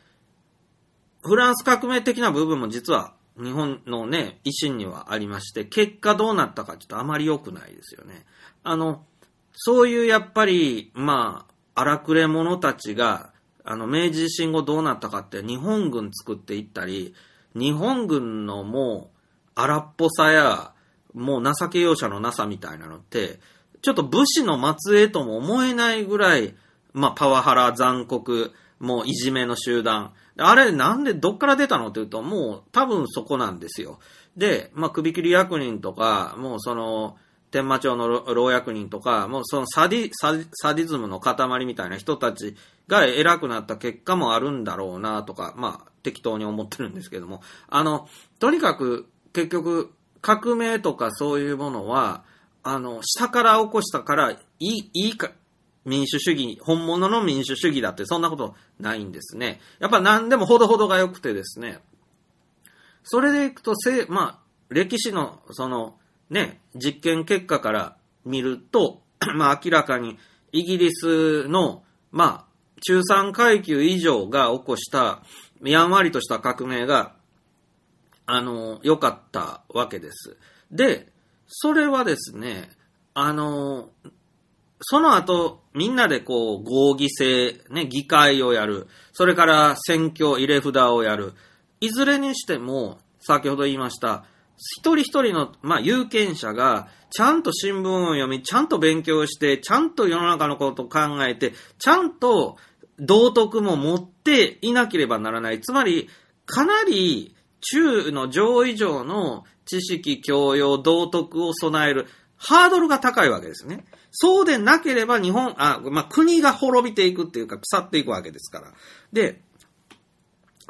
フランス革命的な部分も実は日本のね、維新にはありまして、結果どうなったかちょっとあまり良くないですよね。あの、そういうやっぱり、まあ、荒くれ者たちが、あの、明治維新後どうなったかって日本軍作っていったり、日本軍のもう荒っぽさや、もう情け容赦のなさみたいなのって、ちょっと武士の末裔とも思えないぐらい、まあ、パワハラ、残酷、もういじめの集団。あれ、なんで、どっから出たのっていうと、もう多分そこなんですよ。で、まあ、首切り役人とか、もうその、天満町の老役人とか、もうそのサディ、サディサディズムの塊みたいな人たちが偉くなった結果もあるんだろうなとか、まあ、適当に思ってるんですけども。あの、とにかく、結局、革命とかそういうものは、あの、下から起こしたから、いい、いいか、民主主義、本物の民主主義だってそんなことないんですね。やっぱ何でもほどほどが良くてですね。それでいくと、せまあ、歴史の、その、ね、実験結果から見ると、<clears throat> まあ明らかにイギリスの、まあ、中産階級以上が起こした、やんわりとした革命が、あの、良かったわけです。で、それはですね、あの、その後、みんなでこう、合議制、ね、議会をやる。それから選挙入れ札をやる。いずれにしても、先ほど言いました、一人一人の、まあ、有権者が、ちゃんと新聞を読み、ちゃんと勉強して、ちゃんと世の中のことを考えて、ちゃんと道徳も持っていなければならない。つまり、かなり中の上以上の知識、教養、道徳を備える、ハードルが高いわけですね。そうでなければ日本、あ、まあ、国が滅びていくっていうか腐っていくわけですから。で、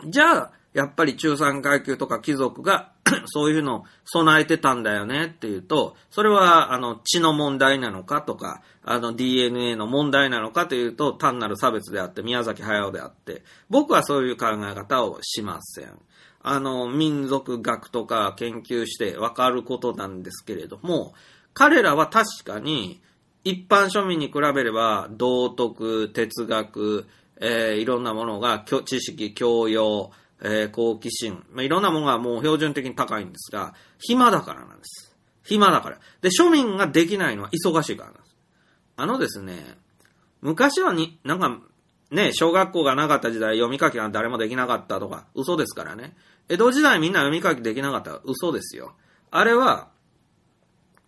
じゃあ、やっぱり中産階級とか貴族が <clears throat> そういうのを備えてたんだよねっていうと、それは、あの、血の問題なのかとか、あの、DNA の問題なのかというと、単なる差別であって、宮崎駿であって、僕はそういう考え方をしません。あの、民族学とか研究してわかることなんですけれども、彼らは確かに、一般庶民に比べれば、道徳、哲学、えーいろんなものが、知識、教養、えー好奇心、まあ、いろんなものがもう標準的に高いんですが、暇だからなんです。暇だから。で、庶民ができないのは忙しいからなんです。あのですね、昔はに、なんか、ね、小学校がなかった時代、読み書きが誰もできなかったとか、嘘ですからね。江戸時代みんな読み書きできなかったら嘘ですよ。あれは、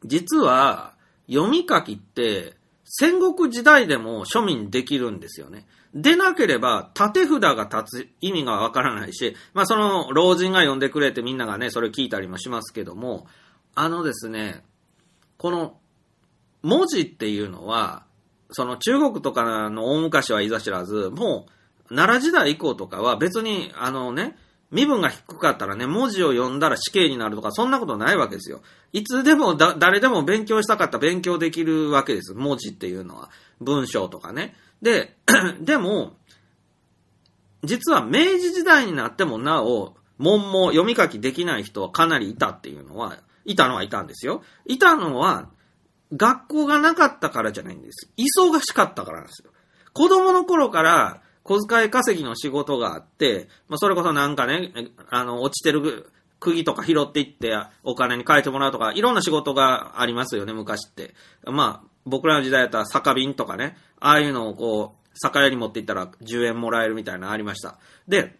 実は、読み書きって、戦国時代でも庶民できるんですよね。でなければ、縦札が立つ意味がわからないし、まあその老人が読んでくれてみんながね、それ聞いたりもしますけども、あのですね、この、文字っていうのは、その中国とかの大昔はいざ知らず、もう奈良時代以降とかは別にあのね、身分が低かったらね、文字を読んだら死刑になるとか、そんなことないわけですよ。いつでもだ、誰でも勉強したかったら勉強できるわけです。文字っていうのは。文章とかね。で、<clears throat> でも、実は明治時代になってもなお、文も読み書きできない人はかなりいたっていうのは、いたのはいたんですよ。いたのは、学校がなかったからじゃないんです。忙しかったからなんですよ。子供の頃から小遣い稼ぎの仕事があって、まあ、それこそなんかね、あの、落ちてる釘とか拾っていってお金に変えてもらうとか、いろんな仕事がありますよね、昔って。まあ、僕らの時代だったら酒瓶とかね、ああいうのをこう、酒屋に持っていったら10円もらえるみたいなのありました。で、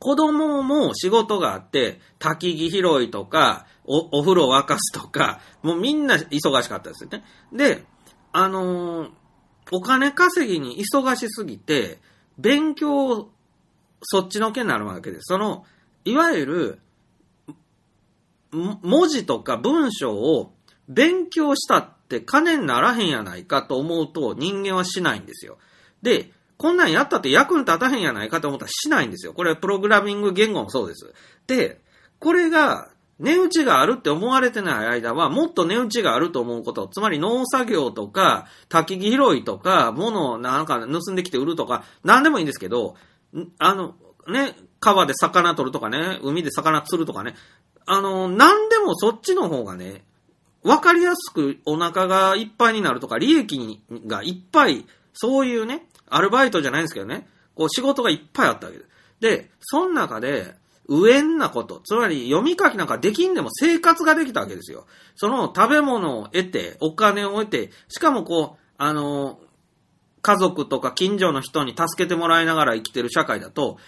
子供も仕事があって、焚き木拾いとか、お、お風呂沸かすとか、もうみんな忙しかったですよね。で、あのー、お金稼ぎに忙しすぎて、勉強、そっちのけになるわけです。その、いわゆる、文字とか文章を勉強したって金にならへんやないかと思うと人間はしないんですよ。で、こんなんやったって役に立たへんやないかと思ったらしないんですよ。これはプログラミング言語もそうです。で、これが値打ちがあるって思われてない間は、もっと値打ちがあると思うこと、つまり農作業とか、焚き拾いとか、物をなんか盗んできて売るとか、なんでもいいんですけど、あの、ね、川で魚取るとかね、海で魚釣るとかね、あの、なんでもそっちの方がね、わかりやすくお腹がいっぱいになるとか、利益がいっぱい、そういうね、アルバイトじゃないんですけどね、こう仕事がいっぱいあったわけです。で、その中で、無縁なこと、つまり読み書きなんかできんでも生活ができたわけですよ。その食べ物を得て、お金を得て、しかもこう、あの、家族とか近所の人に助けてもらいながら生きてる社会だと、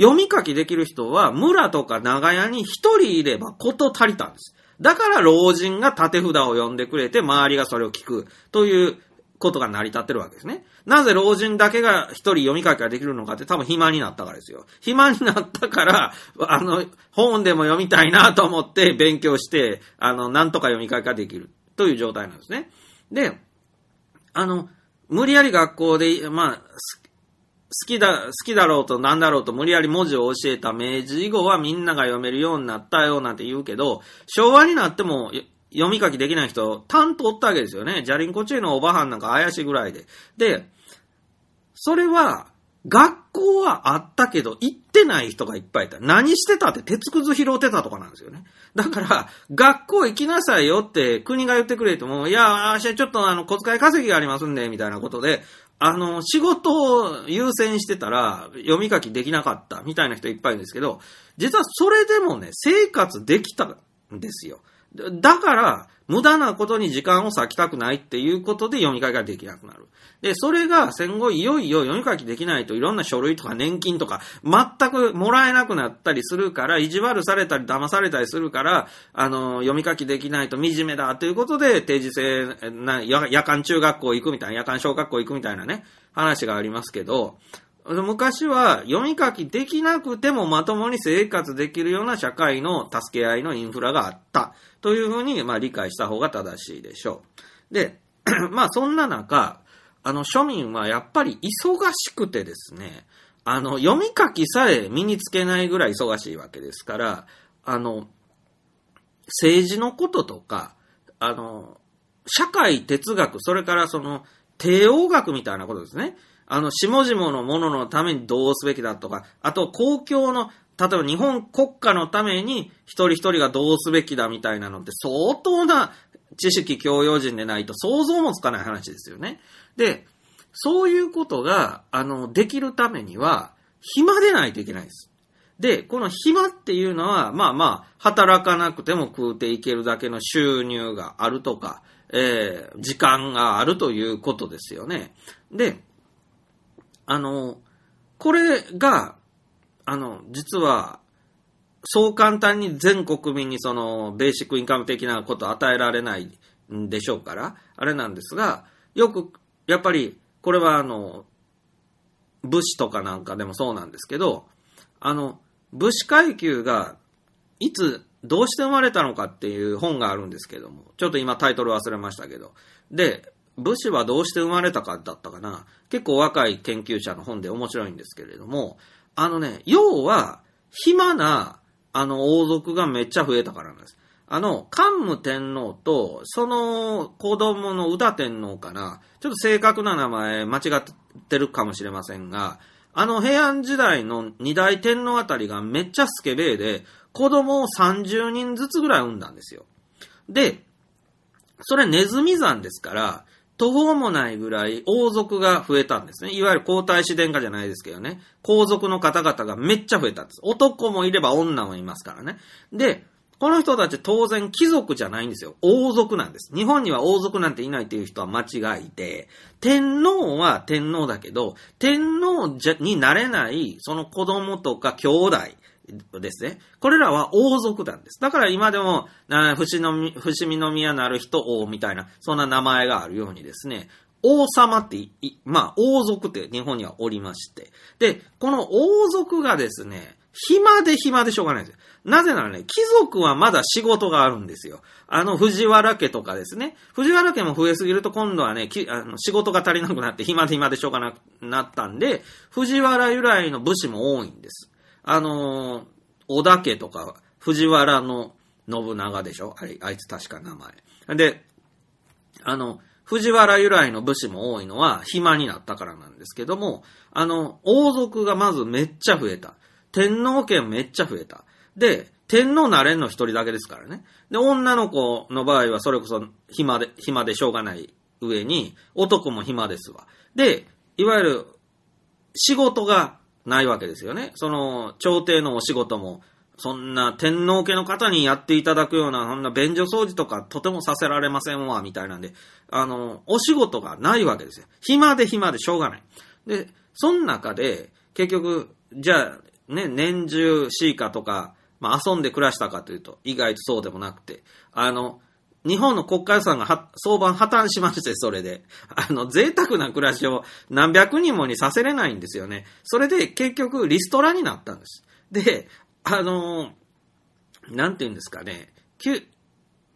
読み書きできる人は村とか長屋に一人いればこと足りたんです。だから老人が縦札を読んでくれて、周りがそれを聞くということが成り立ってるわけですね。なぜ老人だけが一人読み書きができるのかって多分暇になったからですよ。暇になったから、あの、本でも読みたいなと思って勉強して、あの、なんとか読み書きができるという状態なんですね。で、あの、無理やり学校で、まあ、好きだ、好きだろうと何だろうと無理やり文字を教えた明治以後はみんなが読めるようになったよなんて言うけど、昭和になっても読み書きできない人、担当ったわけですよね。ジャリンコチェのおばはんなんか怪しいぐらいで。で、それは、学校はあったけど、行ってない人がいっぱいいた。何してたって鉄くず拾ってたとかなんですよね。だから、学校行きなさいよって国が言ってくれても、いや、私はちょっとあの、小遣い稼ぎがありますんで、みたいなことで、あの、仕事を優先してたら、読み書きできなかった、みたいな人いっぱいいるんですけど、実はそれでもね、生活できたんですよ。だから、無駄なことに時間を割きたくないっていうことで読み書きができなくなる。で、それが戦後いよいよ読み書きできないといろんな書類とか年金とか全くもらえなくなったりするから、意地悪されたり騙されたりするから、あの、読み書きできないと惨めだということで定時制な夜間中学校行くみたいな、夜間小学校行くみたいなね、話がありますけど、昔は読み書きできなくてもまともに生活できるような社会の助け合いのインフラがあったというふうにまあ理解した方が正しいでしょう。で、<clears throat> まあそんな中、あの庶民はやっぱり忙しくてですね、あの読み書きさえ身につけないぐらい忙しいわけですから、あの、政治のこととか、あの、社会哲学、それからその、帝王学みたいなことですね。あの、下々のもののためにどうすべきだとか、あと公共の、例えば日本国家のために一人一人がどうすべきだみたいなのって相当な知識教養人でないと想像もつかない話ですよね。で、そういうことが、あの、できるためには、暇でないといけないです。で、この暇っていうのは、まあまあ、働かなくても食うていけるだけの収入があるとか、えー、時間があるということですよね。で、あの、これが、あの、実は、そう簡単に全国民にその、ベーシックインカム的なこと与えられないんでしょうから、あれなんですが、よく、やっぱり、これはあの、武士とかなんかでもそうなんですけど、あの、武士階級が、いつ、どうして生まれたのかっていう本があるんですけども、ちょっと今タイトル忘れましたけど、で、武士はどうして生まれたかだったかな。結構若い研究者の本で面白いんですけれども、あのね、要は、暇な、あの、王族がめっちゃ増えたからなんです。あの、桓武天皇と、その子供の宇田天皇かな。ちょっと正確な名前間違ってるかもしれませんが、あの平安時代の二大天皇あたりがめっちゃスケベで、子供を30人ずつぐらい産んだんですよ。で、それネズミ山ですから、途方もないぐらい王族が増えたんですね。いわゆる皇太子殿下じゃないですけどね。皇族の方々がめっちゃ増えたんです。男もいれば女もいますからね。で、この人たち当然貴族じゃないんですよ。王族なんです。日本には王族なんていないっていう人は間違いで、天皇は天皇だけど、天皇になれないその子供とか兄弟ですね。これらは王族なんです。だから今でも、伏見伏見宮なる人王みたいな、そんな名前があるようにですね、王様って、まあ、王族って日本にはおりまして。で、この王族がですね、暇で暇でしょうがないんですよ。なぜならね、貴族はまだ仕事があるんですよ。あの、藤原家とかですね。藤原家も増えすぎると今度はね、あの仕事が足りなくなって暇で暇でしょうがなくなったんで、藤原由来の武士も多いんです。あのー、織田家とか、藤原の信長でしょ？あれ、あいつ確か名前。で、あの、藤原由来の武士も多いのは暇になったからなんですけども、あの、王族がまずめっちゃ増えた。天皇家めっちゃ増えた。で、天皇なれんの一人だけですからね。で、女の子の場合はそれこそ暇で、暇でしょうがない上に、男も暇ですわ。で、いわゆる仕事がないわけですよね。その、朝廷のお仕事も、そんな天皇家の方にやっていただくような、そんな便所掃除とかとてもさせられませんわ、みたいなんで、あの、お仕事がないわけですよ。暇で暇でしょうがない。で、その中で、結局、じゃあ、ね、年中シーカとか、まあ、遊んで暮らしたかというと、意外とそうでもなくて、あの、日本の国家予算がは相場破綻しまして、それで。<laughs> あの、贅沢な暮らしを何百人もにさせれないんですよね。それで結局リストラになったんです。で、あの、なんて言うんですかね、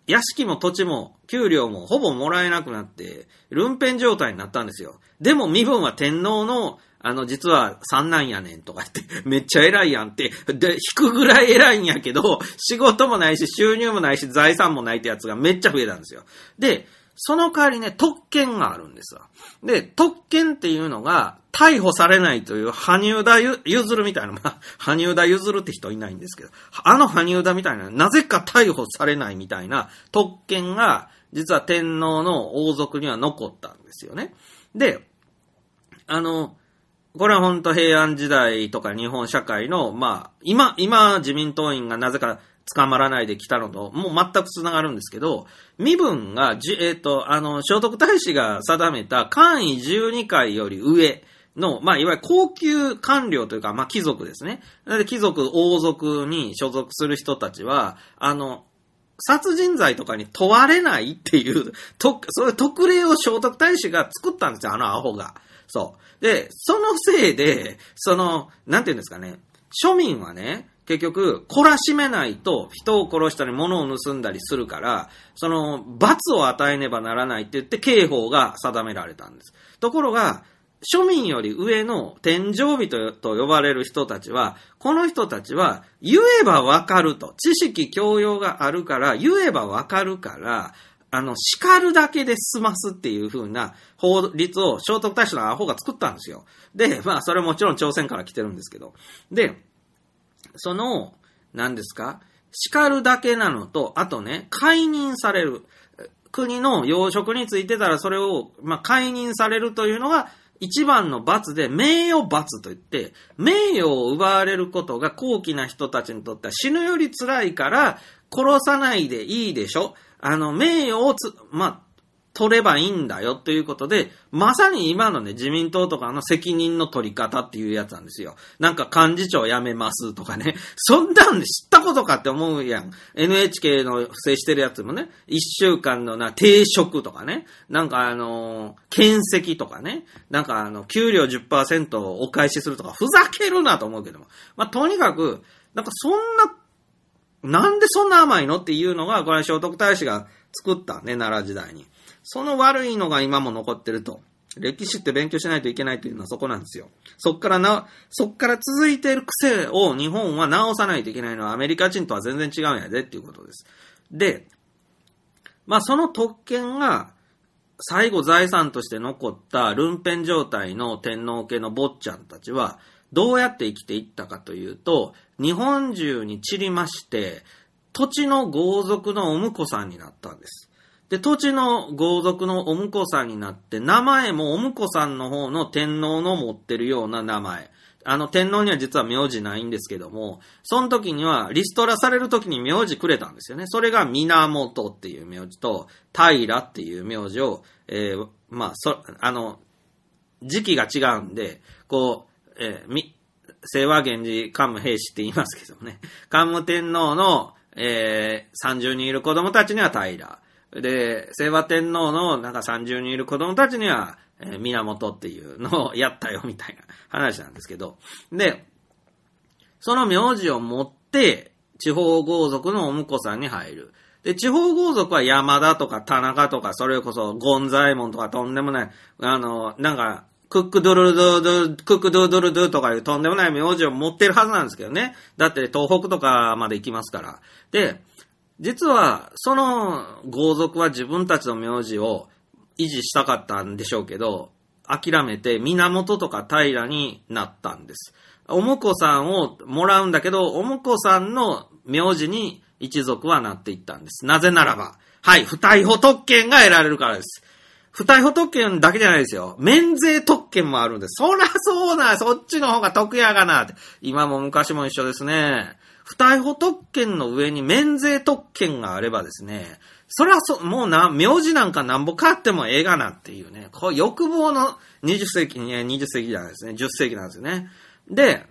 屋敷も土地も給料もほぼもらえなくなって、ルンペン状態になったんですよ。でも身分は天皇のあの、実は三男やねんとか言って、<laughs> めっちゃ偉いやんって、で、引くぐらい偉いんやけど、仕事もないし、収入もないし、財産もないってやつがめっちゃ増えたんですよ。で、その代わりね、特権があるんですわ。で、特権っていうのが、逮捕されないという、羽生田ゆずるみたいな、まあ、<laughs> 羽生田ゆずるって人いないんですけど、あの羽生田みたいな、なぜか逮捕されないみたいな特権が、実は天皇の王族には残ったんですよね。で、あの、これは本当平安時代とか日本社会の、まあ、今、今自民党員がなぜか捕まらないで来たのと、もう全く繋がるんですけど、身分が、えっ、ー、と、あの、聖徳太子が定めた官位12回より上の、まあ、いわゆる高級官僚というか、まあ、貴族ですね。で、貴族、王族に所属する人たちは、あの、殺人罪とかに問われないっていう、と、それ特例を聖徳太子が作ったんですよ、あのアホが。そう。で、そのせいで、その、なんて言うんですかね、庶民はね、結局、懲らしめないと人を殺したり物を盗んだりするから、その、罰を与えねばならないって言って刑法が定められたんです。ところが、庶民より上の天井人と呼ばれる人たちは、この人たちは言えばわかると。知識教養があるから、言えばわかるから、あの、叱るだけで済ますっていう風な法律を聖徳太子のアホが作ったんですよ。で、まあ、それもちろん朝鮮から来てるんですけど。で、その、何ですか？叱るだけなのと、あとね、解任される。国の養殖についてたらそれを、まあ、解任されるというのが、一番の罰で、名誉罰といって、名誉を奪われることが高貴な人たちにとっては死ぬより辛いから、殺さないでいいでしょ？あの、名誉をつ、まあ、取ればいいんだよということで、まさに今のね、自民党とかの責任の取り方っていうやつなんですよ。なんか幹事長辞めますとかね。<laughs> そんなんで知ったことかって思うやん。NHK の不正してるやつもね、一週間のな、定職とかね。なんかあのー、検責とかね。なんかあの、給料10%をお返しするとか、ふざけるなと思うけども。まあ、とにかく、なんかそんななんでそんな甘いのっていうのが、これは聖徳太子が作ったね、奈良時代に。その悪いのが今も残ってると。歴史って勉強しないといけないというのはそこなんですよ。そっからな、そっから続いている癖を日本は直さないといけないのはアメリカ人とは全然違うんやでっていうことです。で、まあその特権が最後財産として残ったルンペン状態の天皇家の坊ちゃんたちはどうやって生きていったかというと、日本中に散りまして、土地の豪族のお婿さんになったんです。で、土地の豪族のお婿さんになって、名前もお婿さんの方の天皇の持ってるような名前。あの、天皇には実は名字ないんですけども、その時には、リストラされる時に名字くれたんですよね。それが源っていう名字と、平っていう名字を、えー、まあ、そ、あの、時期が違うんで、こう、えー、み、清和源氏、桓武平氏って言いますけどね。桓武天皇の、えー、30人いる子供たちには平。で、清和天皇のなんか30人いる子供たちには、えー、源っていうのをやったよみたいな話なんですけど、で、その名字を持って、地方豪族のお婿さんに入る。で、地方豪族は山田とか田中とか、それこそゴンザイモンとかとんでもない、あの、なんか、クックドゥルドゥドゥ、クックドゥドゥルドゥとかいうとんでもない名字を持ってるはずなんですけどね。だって東北とかまで行きますから。で、実は、その豪族は自分たちの名字を維持したかったんでしょうけど、諦めて源とか平になったんです。お婿さんをもらうんだけど、お婿さんの名字に一族はなっていったんです。なぜならば、はい、不逮捕特権が得られるからです。不逮捕特権だけじゃないですよ。免税特権もあるんです。そらそうな、そっちの方が得やがなって。今も昔も一緒ですね。不逮捕特権の上に免税特権があればですね、それはそ、もうな、名字なんかなんぼかってもええがなっていうね、こう欲望の20世紀に、20世紀じゃないですね、10世紀なんですよね。で、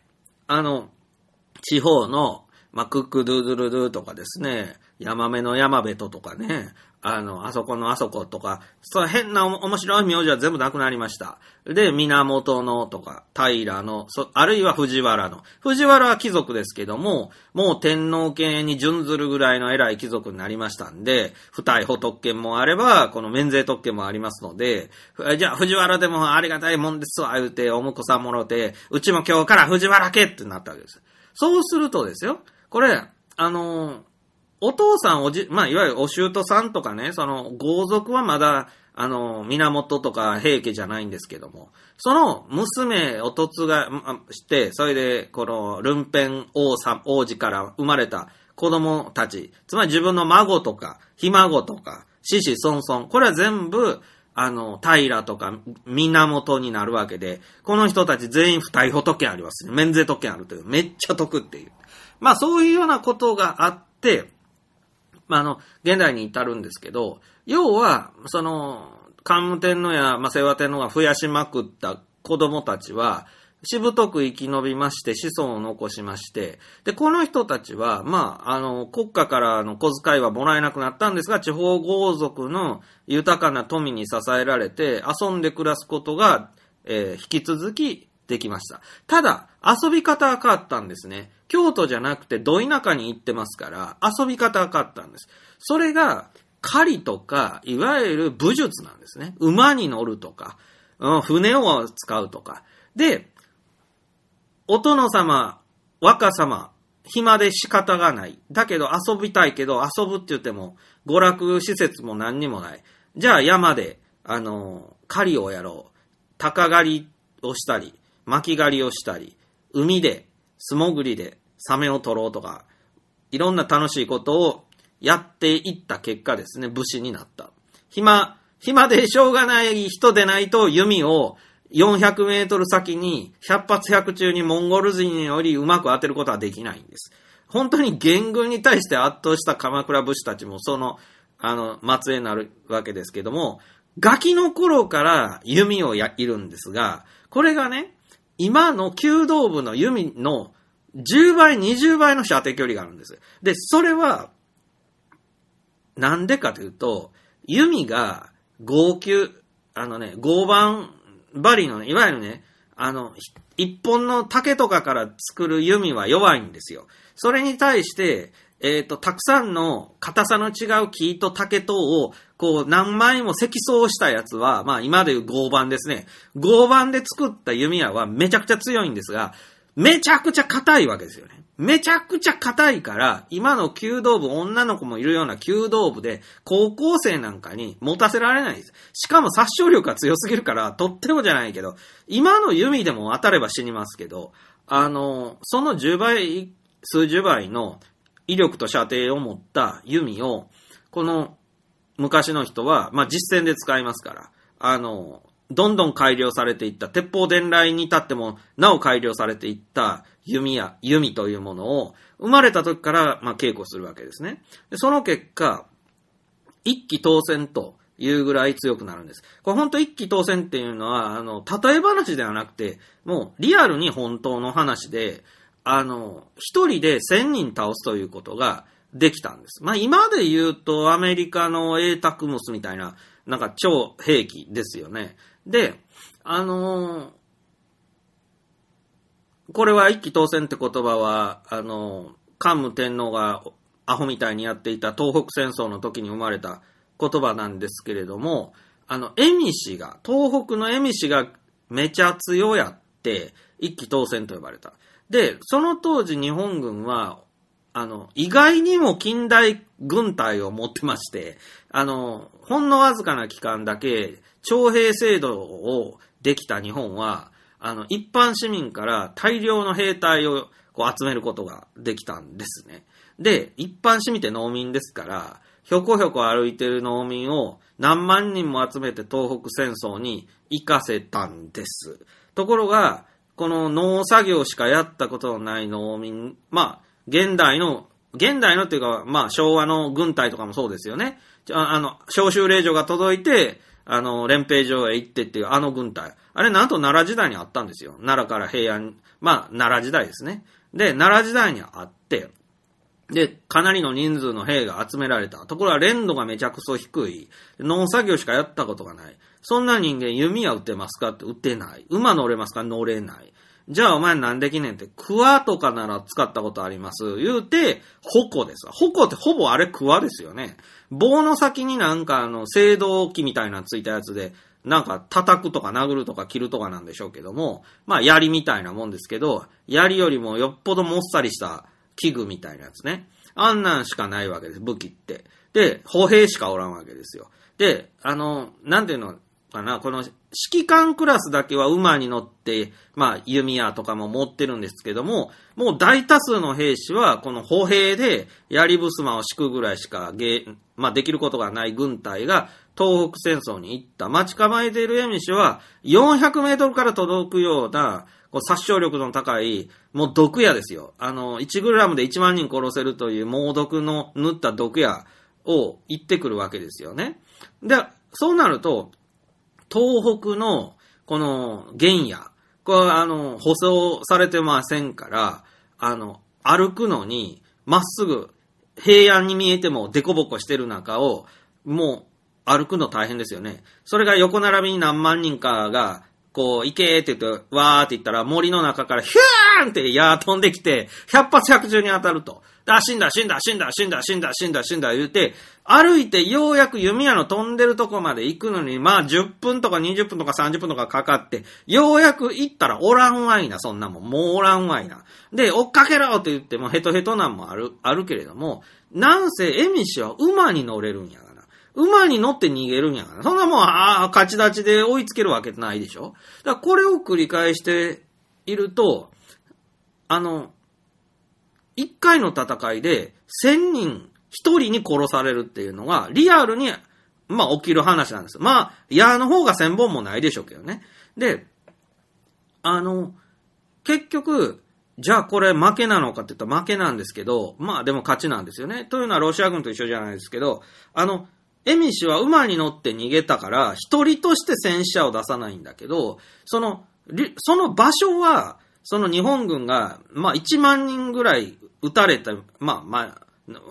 あの、地方の、ま、クックドゥドゥルドゥとかですね、ヤマメのヤマベトとかね、あの、あそこのあそことか、そう変な面白い名字は全部なくなりました。で、源のとか、平の、あるいは藤原の。藤原は貴族ですけども、もう天皇家に準ずるぐらいの偉い貴族になりましたんで、不逮捕特権もあれば、この免税特権もありますので、じゃあ藤原でもありがたいもんですわ、言うて、お婿さんもろて、うちも今日から藤原家ってなったわけです。そうするとですよ、これ、あのお父さん、おじ、まあ、いわゆるお舅さんとかね、その、豪族はまだ、あの、源とか平家じゃないんですけども、その娘、おとつがして、それで、この、ルンペン王さ王子から生まれた子供たち、つまり自分の孫とか、ひ孫とか、子々孫々、これは全部、あの、平とか源になるわけで、この人たち全員不逮捕特権ありますね。免税特権あるという。めっちゃ得っていう。まあそういうようなことがあって、まあ、あの、現代に至るんですけど、要は、その、桓武天皇や、まあ、清和天皇が増やしまくった子供たちは、しぶとく生き延びまして、子孫を残しまして、で、この人たちは、まあ、あの、国家からの小遣いはもらえなくなったんですが、地方豪族の豊かな富に支えられて、遊んで暮らすことが、えー、引き続きできました。ただ、遊び方は変わったんですね。京都じゃなくてど田舎に行ってますから、遊び方は変わったんです。それが、狩りとか、いわゆる武術なんですね。馬に乗るとか、うん、船を使うとか。で、お殿様、若様、暇で仕方がない。だけど遊びたいけど、遊ぶって言っても、娯楽施設も何にもない。じゃあ山で、あの、狩りをやろう。鷹狩りをしたり、巻狩りをしたり、海で、素潜りで、サメを取ろうとか、いろんな楽しいことをやっていった結果ですね、武士になった。暇、暇でしょうがない人でないと弓を400メートル先に100発100中にモンゴル人よりうまく当てることはできないんです。本当に元軍に対して圧倒した鎌倉武士たちもその、あの、末裔になるわけですけども、ガキの頃から弓をや、いるんですが、これがね、今の弓道部の弓の10倍、20倍の射程距離があるんです。で、それは、なんでかというと、弓が号泣、あのね、合板針のね、いわゆるね、あの、一本の竹とかから作る弓は弱いんですよ。それに対して、えっ、と、たくさんの硬さの違う木と竹とを、こう、何枚も積層したやつは、まあ今でいう合板ですね。合板で作った弓矢はめちゃくちゃ強いんですが、めちゃくちゃ硬いわけですよね。めちゃくちゃ硬いから、今の弓道部、女の子もいるような弓道部で、高校生なんかに持たせられないです。しかも殺傷力が強すぎるから、とってもじゃないけど、今の弓でも当たれば死にますけど、あの、その10倍、数十倍の威力と射程を持った弓を、この昔の人は、まあ、実戦で使いますから、あの、どんどん改良されていった、鉄砲伝来に至っても、なお改良されていった弓や、弓というものを、生まれた時から、まあ、稽古するわけですね。でその結果、一気当選というぐらい強くなるんです。これ本当一気当選っていうのは、あの、例え話ではなくて、もうリアルに本当の話で、あの、一人で千人倒すということができたんです。まあ今で言うとアメリカのエータクムスみたいな、なんか超兵器ですよね。で、あのーこれは一気当選って言葉は、あの、桓武天皇がアホみたいにやっていた東北戦争の時に生まれた言葉なんですけれども、あの、エミ氏が、東北のエミ氏がめちゃ強やって、一気当選と呼ばれた。で、その当時日本軍は、あの、意外にも近代軍隊を持ってまして、あの、ほんのわずかな期間だけ、徴兵制度をできた日本は、あの、一般市民から大量の兵隊をこう集めることができたんですね。で、一般市民って農民ですから、ひょこひょこ歩いてる農民を何万人も集めて東北戦争に行かせたんです。ところが、この農作業しかやったことのない農民、まあ、現代の、現代のっていうか、まあ、昭和の軍隊とかもそうですよね。あの、召集令状が届いて、あの、連兵場へ行ってっていうあの軍隊。あれなんと奈良時代にあったんですよ。奈良から平安、まあ、奈良時代ですね。で、奈良時代にあって、で、かなりの人数の兵が集められた。ところが、連度がめちゃくそ低い。農作業しかやったことがない。そんな人間、弓は撃てますかって撃てない。馬乗れますか？乗れない。じゃあお前なんできねんって、クワとかなら使ったことあります。言うて、矛です。矛ってほぼあれクワですよね。棒の先になんかあの、青銅器みたいなついたやつで、なんか叩くとか殴るとか切るとかなんでしょうけども、まあ槍みたいなもんですけど、槍よりもよっぽどもっさりした器具みたいなやつね。あんなんしかないわけです、武器って。で、歩兵しかおらんわけですよ。で、あの、なんていうのかな、この指揮官クラスだけは馬に乗って、まあ、弓矢とかも持ってるんですけども、もう大多数の兵士は、この歩兵で、槍襖を敷くぐらいしか、まあ、できることがない軍隊が、東北戦争に行った。待ち構えているエミ氏は、400メートルから届くような、こう殺傷力の高い、もう毒矢ですよ。あの、1グラムで1万人殺せるという猛毒の塗った毒矢を言ってくるわけですよね。で、そうなると、東北の、この、原野、これあの、舗装されてませんから、あの、歩くのに、まっすぐ、平安に見えてもデコボコしてる中を、もう、歩くの大変ですよね。それが横並びに何万人かが、こう、行けーって言って、わーって言ったら、森の中からヒューンって矢飛んできて、100発100中に当たると。あ、死んだ、死んだ、死んだ、死んだ、死んだ、死んだ、死んだ、言うて、歩いてようやく弓矢の飛んでるとこまで行くのに、まあ10分とか20分とか30分とかかかって、ようやく行ったらおらんわいな、そんなもん。もうおらんわいな。で、追っかけろって言ってもヘトヘトなんもある、あるけれども、なんせエミシは馬に乗れるんやな。馬に乗って逃げるんやから。そんなもん、ああ、勝ち立ちで追いつけるわけないでしょだからこれを繰り返していると、あの、一回の戦いで千人一人に殺されるっていうのがリアルに、まあ起きる話なんです。まあ、矢の方が千本もないでしょうけどね。で、あの、結局、じゃあこれ負けなのかって言ったら負けなんですけど、まあでも勝ちなんですよね。というのはロシア軍と一緒じゃないですけど、あの、エミシは馬に乗って逃げたから、一人として戦死者を出さないんだけど、その、その場所は、その日本軍が、まあ1万人ぐらい撃たれた、まあまあ、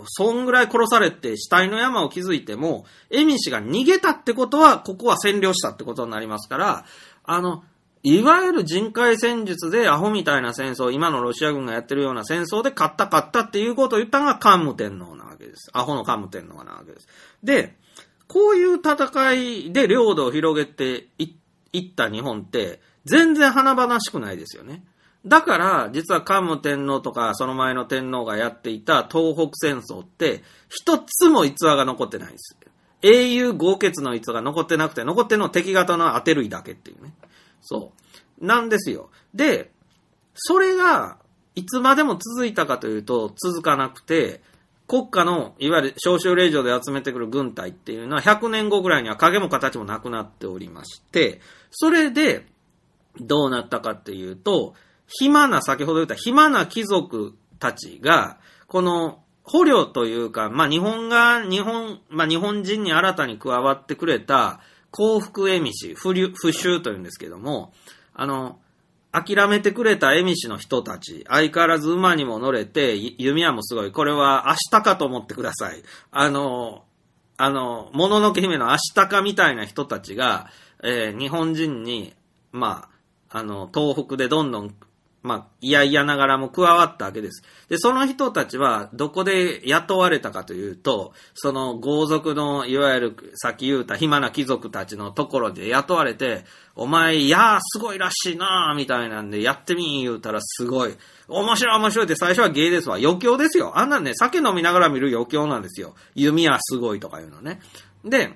そんぐらい殺されて死体の山を築いても、エミシが逃げたってことは、ここは占領したってことになりますから、あの、いわゆる人海戦術でアホみたいな戦争、今のロシア軍がやってるような戦争で勝った勝ったっていうことを言ったのが桓武天皇なわけです。アホの桓武天皇なわけです。で、こういう戦いで領土を広げていった日本って、全然華々しくないですよね。だから、実は桓武天皇とか、その前の天皇がやっていた東北戦争って、一つも逸話が残ってないんです。英雄豪傑の逸話が残ってなくて、残ってるの敵型の当てるいだけっていうね。そう。なんですよ。で、それが、いつまでも続いたかというと、続かなくて、国家の、いわゆる召集令状で集めてくる軍隊っていうのは100年後ぐらいには影も形もなくなっておりまして、それで、どうなったかっていうと、暇な、先ほど言った暇な貴族たちが、この捕虜というか、まあ、日本が、日本、まあ、日本人に新たに加わってくれた幸福絵師、不不習というんですけども、あの、諦めてくれた絵師の人たち、相変わらず馬にも乗れて、弓矢もすごい。これは明日かと思ってください。あの、あの、もののけ姫の明日かみたいな人たちが、えー、日本人に、まあ、あの、東北でどんどんまあ、いやいやながらも加わったわけです。で、その人たちは、どこで雇われたかというと、その豪族の、いわゆる、さっき言うた暇な貴族たちのところで雇われて、お前、いやー、すごいらしいなー、みたいなんで、やってみん言うたらすごい。面白い面白いって最初は芸ですわ。余興ですよ。あんなんね、酒飲みながら見る余興なんですよ。弓はすごいとかいうのね。で、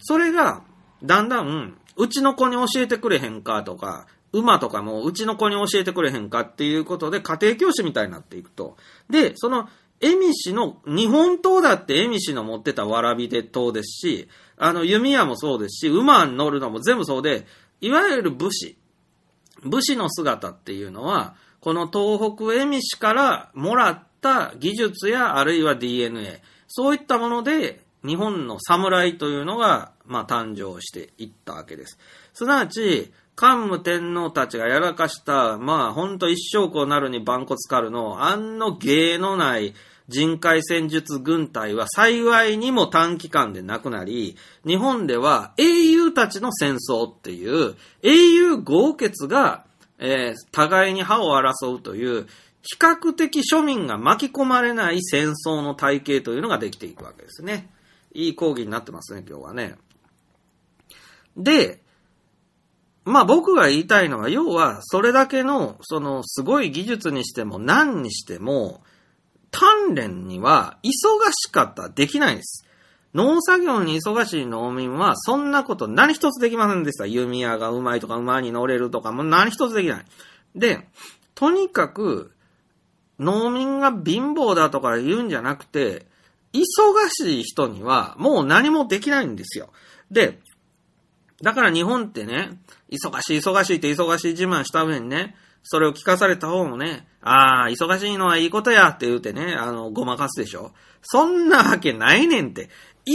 それが、だんだん、うちの子に教えてくれへんかとか、馬とかもうちの子に教えてくれへんかっていうことで家庭教師みたいになっていくと。で、その、エミシの、日本刀だってエミシの持ってたわらびで刀ですし、あの、弓矢もそうですし、馬に乗るのも全部そうで、いわゆる武士、武士の姿っていうのは、この東北エミシからもらった技術やあるいは DNA、そういったもので日本の侍というのが、まあ、誕生していったわけです。すなわち、桓武天皇たちがやらかした、まあ、ほんと一生こうなるに万骨狩るの、あんの芸のない人海戦術軍隊は幸いにも短期間でなくなり、日本では英雄たちの戦争っていう、英雄豪傑が、えー、互いに歯を争うという、比較的庶民が巻き込まれない戦争の体系というのができていくわけですね。いい講義になってますね、今日はね。で、まあ僕が言いたいのは、要は、それだけの、その、すごい技術にしても、何にしても、鍛錬には、忙しかったらできないんです。農作業に忙しい農民は、そんなこと何一つできませんでした。弓矢がうまいとか、馬に乗れるとか、もう何一つできない。で、とにかく、農民が貧乏だとか言うんじゃなくて、忙しい人には、もう何もできないんですよ。で、だから日本ってね、忙しい忙しいって忙しい自慢した上にね、それを聞かされた方もね、ああ、忙しいのはいいことやって言うてね、あの、ごまかすでしょ。そんなわけないねんって。忙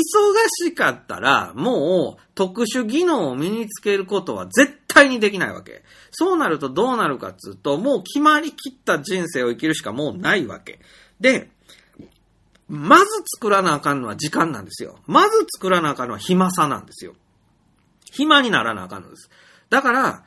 しかったら、もう特殊技能を身につけることは絶対にできないわけ。そうなるとどうなるかっつうと、もう決まりきった人生を生きるしかもうないわけ。で、まず作らなあかんのは時間なんですよ。まず作らなあかんのは暇さなんですよ。暇にならなあかんのです。だから、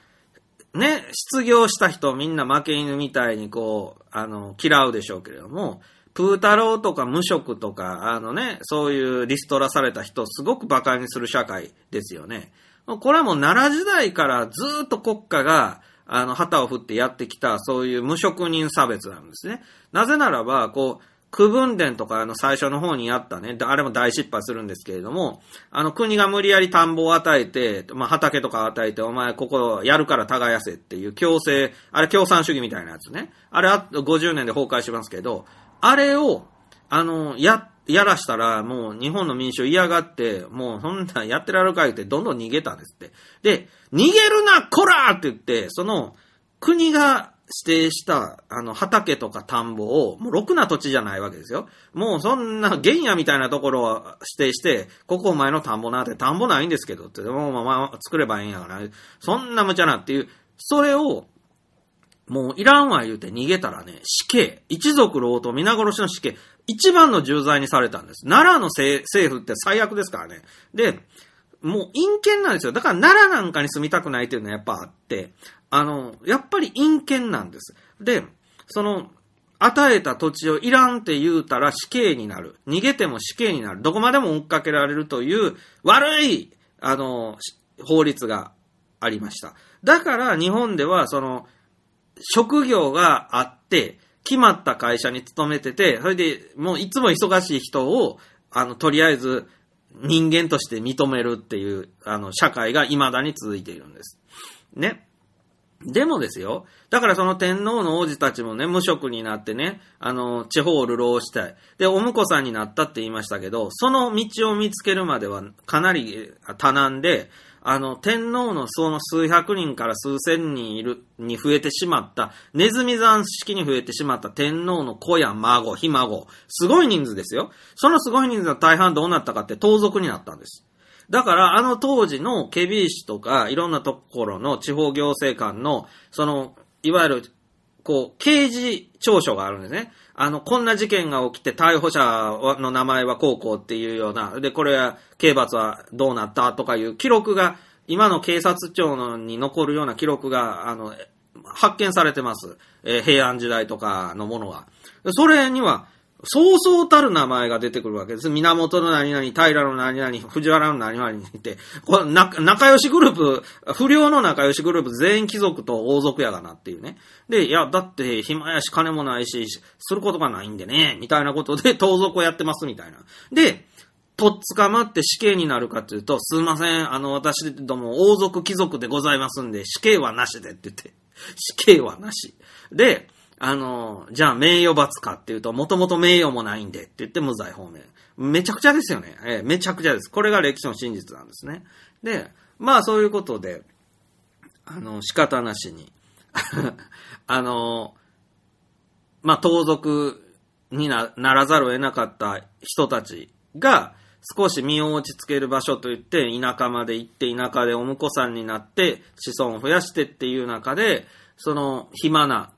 ね、失業した人みんな負け犬みたいにこう、あの、嫌うでしょうけれども、プー太郎とか無職とか、あのね、そういうリストラされた人すごく馬鹿にする社会ですよね。これはもう奈良時代からずっと国家が、あの、旗を振ってやってきた、そういう無職人差別なんですね。なぜならば、こう、区分伝とかあの最初の方にあったね、あれも大失敗するんですけれども、あの国が無理やり田んぼを与えて、まあ畑とか与えて、お前ここやるから耕せっていう強制、あれ共産主義みたいなやつね。あれあ50年で崩壊しますけど、あれを、あの、や、やらしたら、もう日本の民主嫌がって、もうそんなんやってられるか言って、どんどん逃げたんですって。で、逃げるな、こらって言って、その、国が指定した、あの、畑とか田んぼを、もうろくな土地じゃないわけですよ。もうそんな原野みたいなところを指定して、ここお前の田んぼなって、田んぼないんですけどって、もうまあ作ればいいんやから、そんな無茶なっていう、それを、もういらんわ言うて逃げたらね、死刑、一族老と皆殺しの死刑、一番の重罪にされたんです。奈良の政府って最悪ですからね。で、もう陰険なんですよ。だから奈良なんかに住みたくないっていうのはやっぱあって、あの、やっぱり陰険なんです。で、その、与えた土地をいらんって言うたら死刑になる。逃げても死刑になる。どこまでも追っかけられるという悪い、あの、法律がありました。だから日本ではその、職業があって、決まった会社に勤めてて、それでもういつも忙しい人を、あの、とりあえず人間として認めるっていう、あの、社会が未だに続いているんです。ね。でもですよ。だからその天皇の王子たちもね、無職になってね、あの、地方を流浪したい。で、お婿さんになったって言いましたけど、その道を見つけるまではかなり多難で、あの、天皇のその数百人から数千人いる、に増えてしまった、ネズミ山式に増えてしまった天皇の子や孫、ひ孫、すごい人数ですよ。そのすごい人数の大半どうなったかって盗賊になったんです。だから、あの当時のケビー氏とか、いろんなところの地方行政官の、その、いわゆる、こう、刑事調書があるんですね。あの、こんな事件が起きて逮捕者の名前はこうこうっていうような、で、これは、刑罰はどうなったとかいう記録が、今の警察庁のに残るような記録が、あの、発見されてます。えー平安時代とかのものは。それには、そうそうたる名前が出てくるわけです。源の何々、平の何々、藤原の何々にって、これな仲良しグループ、不良の仲良しグループ全員貴族と王族やがなっていうね。で、いや、だって暇やし金もないし、することがないんでね、みたいなことで <laughs> 盗賊をやってますみたいな。で、とっ捕まって死刑になるかというと、すいません、あの、私ども王族貴族でございますんで、死刑はなしでって言って、死刑はなし。で、あの、じゃあ名誉罰かっていうと、もともと名誉もないんでって言って無罪方面。めちゃくちゃですよね。ええめちゃくちゃです。これが歴史の真実なんですね。で、まあそういうことで、あの、仕方なしに、<laughs> あの、まあ盗賊になならざるを得なかった人たちが、少し身を落ち着ける場所といって、田舎まで行って、田舎でお婿さんになって、子孫を増やしてっていう中で、その暇な、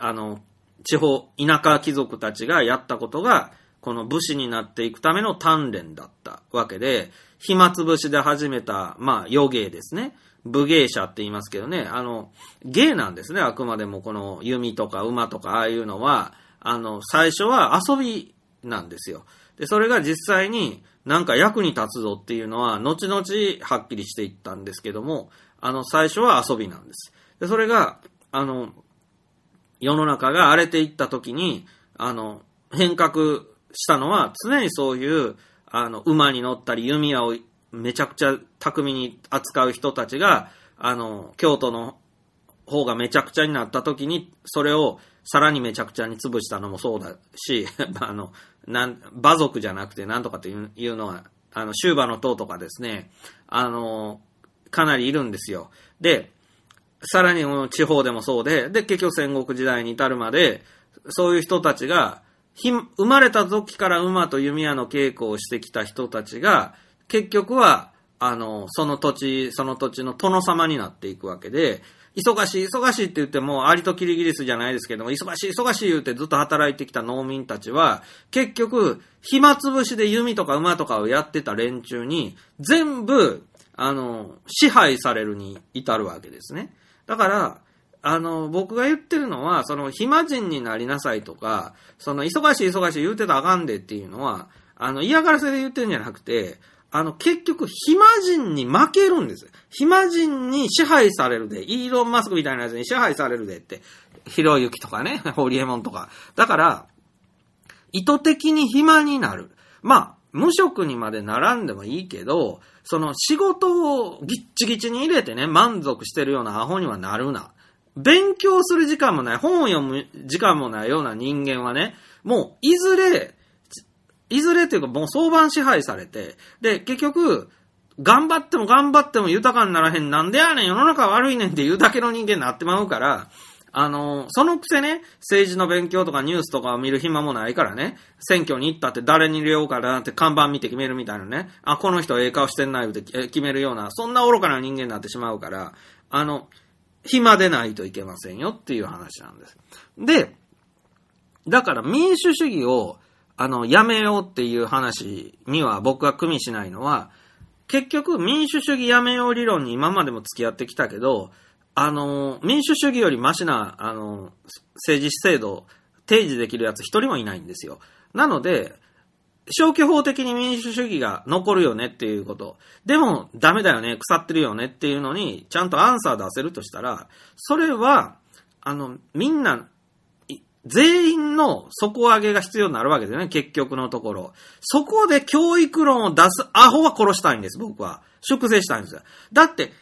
あの、地方、田舎貴族たちがやったことが、この武士になっていくための鍛錬だったわけで、暇つぶしで始めた、まあ、余芸ですね。武芸者って言いますけどね、あの、芸なんですね、あくまでもこの弓とか馬とかああいうのは、あの、最初は遊びなんですよ。で、それが実際になんか役に立つぞっていうのは、後々はっきりしていったんですけども、あの、最初は遊びなんです。で、それが、あの、世の中が荒れていった時に、あの、変革したのは、常にそういう、あの、馬に乗ったり、弓矢をめちゃくちゃ巧みに扱う人たちが、あの、京都の方がめちゃくちゃになった時に、それをさらにめちゃくちゃに潰したのもそうだし、<laughs> あの、なん、馬族じゃなくてなんとかっていうのは、あの、終馬の塔とかですね、あの、かなりいるんですよ。で、さらに地方でもそうで、で、結局戦国時代に至るまで、そういう人たちが、生まれた時から馬と弓矢の稽古をしてきた人たちが、結局は、あの、その土地、その土地の殿様になっていくわけで、忙しい、忙しいって言っても、アリとキリギリスじゃないですけども、忙しい、忙しい言ってずっと働いてきた農民たちは、結局、暇つぶしで弓とか馬とかをやってた連中に、全部、あの、支配されるに至るわけですね。だから、あの、僕が言ってるのは、その、暇人になりなさいとか、その、忙しい忙しい言うてたらあかんでっていうのは、あの、嫌がらせで言ってるんじゃなくて、あの、結局、暇人に負けるんです。暇人に支配されるで、イーロン・マスクみたいなやつに支配されるでって、ひろゆきとかね、<laughs> ホリエモンとか。だから、意図的に暇になる。まあ、無職にまでならんでもいいけど、その仕事をぎっちぎちに入れてね、満足してるようなアホにはなるな。勉強する時間もない、本を読む時間もないような人間はね、もういずれ、いずれっていうかもう相番支配されて、で、結局、頑張っても頑張っても豊かにならへん、なんでやねん、世の中悪いねんっていうだけの人間になってまうから、あの、そのくせね、政治の勉強とかニュースとかを見る暇もないからね、選挙に行ったって誰に入れようかなって看板見て決めるみたいなね、あ、この人ええ顔してんな言うて決めるような、そんな愚かな人間になってしまうから、あの、暇でないといけませんよっていう話なんです。で、だから民主主義を、あの、やめようっていう話には僕は組みしないのは、結局民主主義やめよう理論に今までも付き合ってきたけど、あの、民主主義よりマシな、あの、政治制度を提示できるやつ一人もいないんですよ。なので、消去法的に民主主義が残るよねっていうこと。でも、ダメだよね、腐ってるよねっていうのに、ちゃんとアンサー出せるとしたら、それは、あの、みんな、全員の底上げが必要になるわけですよね、結局のところ。そこで教育論を出すアホは殺したいんです、僕は。粛清したいんですよ。だって、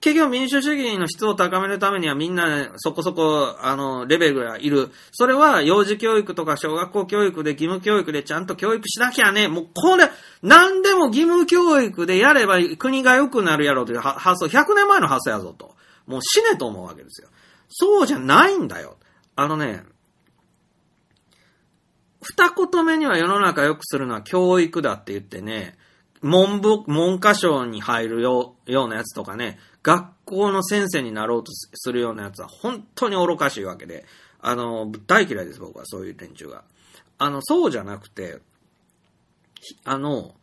結局民主主義の質を高めるためにはみんなそこそこ、あの、レベルがいる。それは幼児教育とか小学校教育で義務教育でちゃんと教育しなきゃね。もうこれ、何でも義務教育でやれば国が良くなるやろうという発想、100年前の発想やぞと。もう死ねと思うわけですよ。そうじゃないんだよ。あのね、二言目には世の中良くするのは教育だって言ってね、文部、文科省に入るようなやつとかね、学校の先生になろうとするようなやつは本当に愚かしいわけで、あの、大嫌いです、僕は、そういう連中が。あの、そうじゃなくて、あの、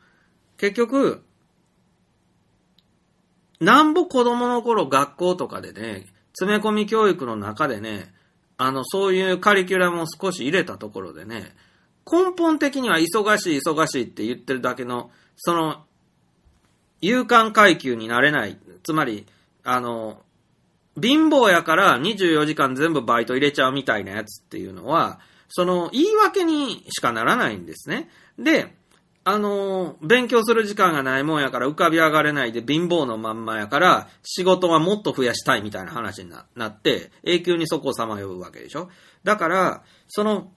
結局、なんぼ子供の頃学校とかでね、詰め込み教育の中でね、あの、そういうカリキュラムを少し入れたところでね、根本的には忙しい忙しいって言ってるだけの、その、有感階級になれない。つまり、あの、貧乏やから24時間全部バイト入れちゃうみたいなやつっていうのは、その言い訳にしかならないんですね。で、あの、勉強する時間がないもんやから浮かび上がれないで貧乏のまんまやから仕事はもっと増やしたいみたいな話になって永久にそこをさまようわけでしょ。だから、その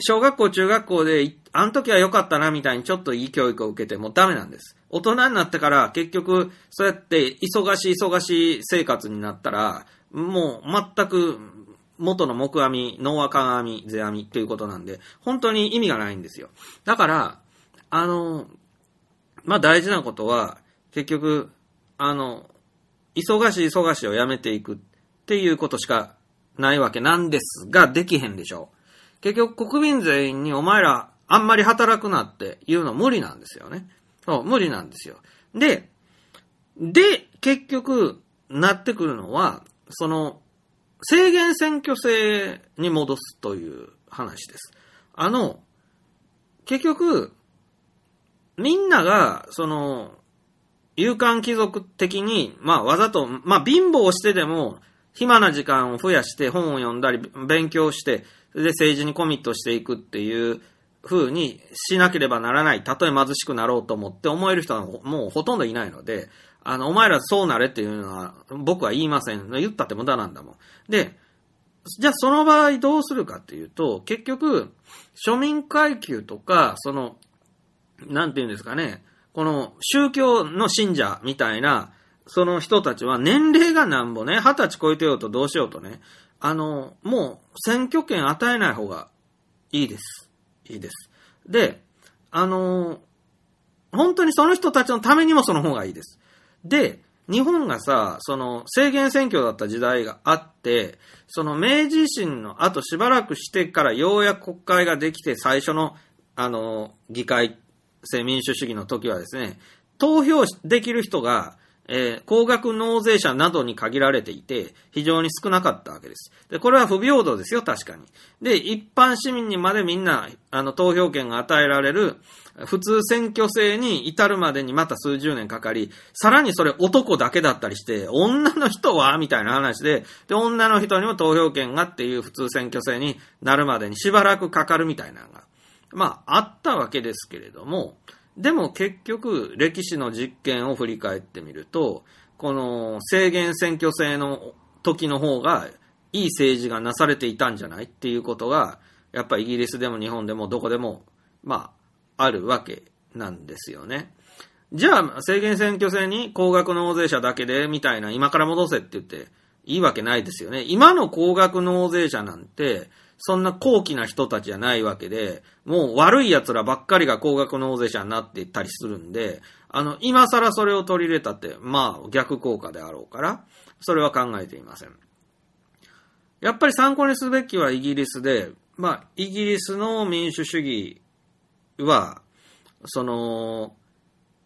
小学校、中学校で、あの時は良かったなみたいにちょっといい教育を受けてもダメなんです。大人になってから結局、そうやって忙しい忙しい生活になったら、もう全く元の木阿弥、脳和漢阿弥、世阿弥ということなんで、本当に意味がないんですよ。だから、あの、まあ、大事なことは、結局、あの、忙しい忙しいをやめていくっていうことしかないわけなんですが、できへんでしょう。結局国民全員にお前らあんまり働くなっていうの無理なんですよね。そう、無理なんですよ。で、で、結局、なってくるのは、その、制限選挙制に戻すという話です。あの、結局、みんなが、その、有感貴族的に、まあわざと、まあ貧乏してでも、暇な時間を増やして本を読んだり勉強して、それで政治にコミットしていくっていう風にしなければならない。たとえ貧しくなろうと思って思える人はもうほとんどいないので、あの、お前らそうなれっていうのは僕は言いません。言ったって無駄なんだもん。で、じゃあその場合どうするかっていうと、結局、庶民階級とか、その、なんていうんですかね、この宗教の信者みたいな、その人たちは年齢がなんぼね、二十歳超えてようとどうしようとね、あの、もう選挙権与えない方がいいです。いいです。で、あの、本当にその人たちのためにもその方がいいです。で、日本がさ、その制限選挙だった時代があって、その明治維新の後しばらくしてからようやく国会ができて最初の、あの、議会制民主主義の時はですね、投票できる人がえー、高額納税者などに限られていて、非常に少なかったわけです。で、これは不平等ですよ、確かに。で、一般市民にまでみんな、あの、投票権が与えられる、普通選挙制に至るまでにまた数十年かかり、さらにそれ男だけだったりして、女の人はみたいな話で、で、女の人にも投票権がっていう普通選挙制になるまでにしばらくかかるみたいなのが、まあ、あったわけですけれども、でも結局、歴史の実験を振り返ってみると、この制限選挙制の時の方がいい政治がなされていたんじゃないっていうことが、やっぱりイギリスでも日本でもどこでも、まあ、あるわけなんですよね。じゃあ、制限選挙制に高額納税者だけで、みたいな、今から戻せって言って、いいわけないですよね。今の高額納税者なんて、そんな高貴な人たちじゃないわけで、もう悪い奴らばっかりが高額納税者になっていったりするんで、あの、今更それを取り入れたって、まあ逆効果であろうから、それは考えていません。やっぱり参考にすべきはイギリスで、まあ、イギリスの民主主義は、その、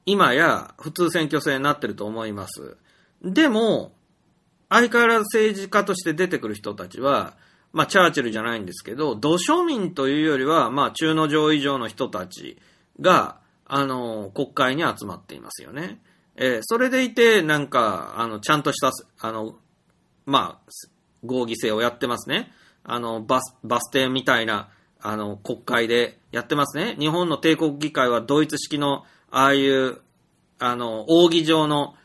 今や普通選挙制になってると思います。でも、相変わらず政治家として出てくる人たちは、まあ、チャーチルじゃないんですけど、土庶民というよりは、まあ、中の上位上の人たちが、あの、国会に集まっていますよね。えーそれでいて、なんか、あの、ちゃんとした、あの、まあ、合議制をやってますね。あの、バス、バス停みたいな、あの、国会でやってますね。日本の帝国議会はドイツ式の、ああいう、あの、扇状の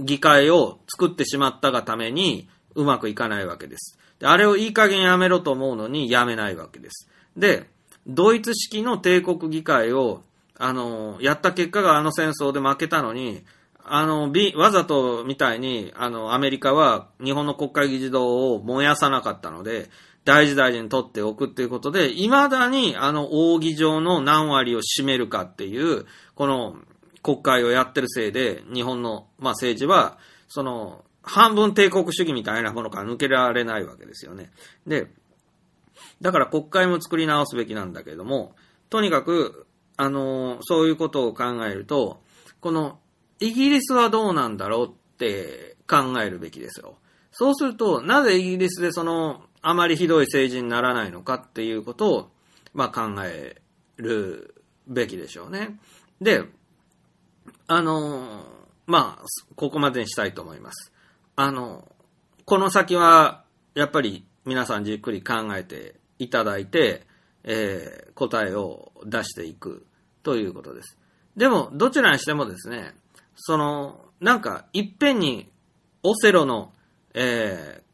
議会を作ってしまったがために、うまくいかないわけです。あれをいい加減やめろと思うのにやめないわけです。で、ドイツ式の帝国議会を、あの、やった結果があの戦争で負けたのに、あの、びわざとみたいに、あの、アメリカは日本の国会議事堂を燃やさなかったので、大事大事に取っておくっていうことで、未だにあの、扇状の何割を占めるかっていう、この国会をやってるせいで、日本の、まあ、政治は、その、半分帝国主義みたいなものから抜けられないわけですよね。で、だから国会も作り直すべきなんだけれども、とにかく、あの、そういうことを考えると、この、イギリスはどうなんだろうって考えるべきですよ。そうすると、なぜイギリスでその、あまりひどい政治にならないのかっていうことを、まあ考えるべきでしょうね。で、あの、まあ、ここまでにしたいと思います。あの、この先は、やっぱり皆さんじっくり考えていただいて、えー答えを出していくということです。でも、どちらにしてもですね、その、なんか、いっぺんに、オセロの、えー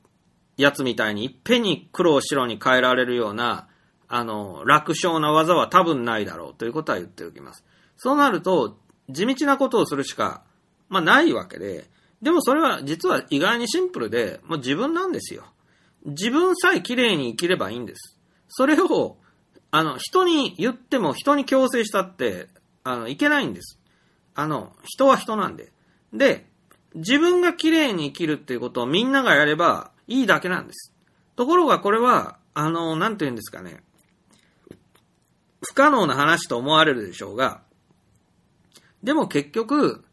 やつみたいに、いっぺんに黒を白に変えられるような、あの、楽勝な技は多分ないだろうということは言っておきます。そうなると、地道なことをするしか、まあないわけで、でもそれは実は意外にシンプルで、もう自分なんですよ。自分さえ綺麗に生きればいいんです。それを、あの、人に言っても人に強制したって、あの、いけないんです。あの、人は人なんで。で、自分が綺麗に生きるっていうことをみんながやればいいだけなんです。ところがこれは、あの、なんて言うんですかね。不可能な話と思われるでしょうが、でも結局、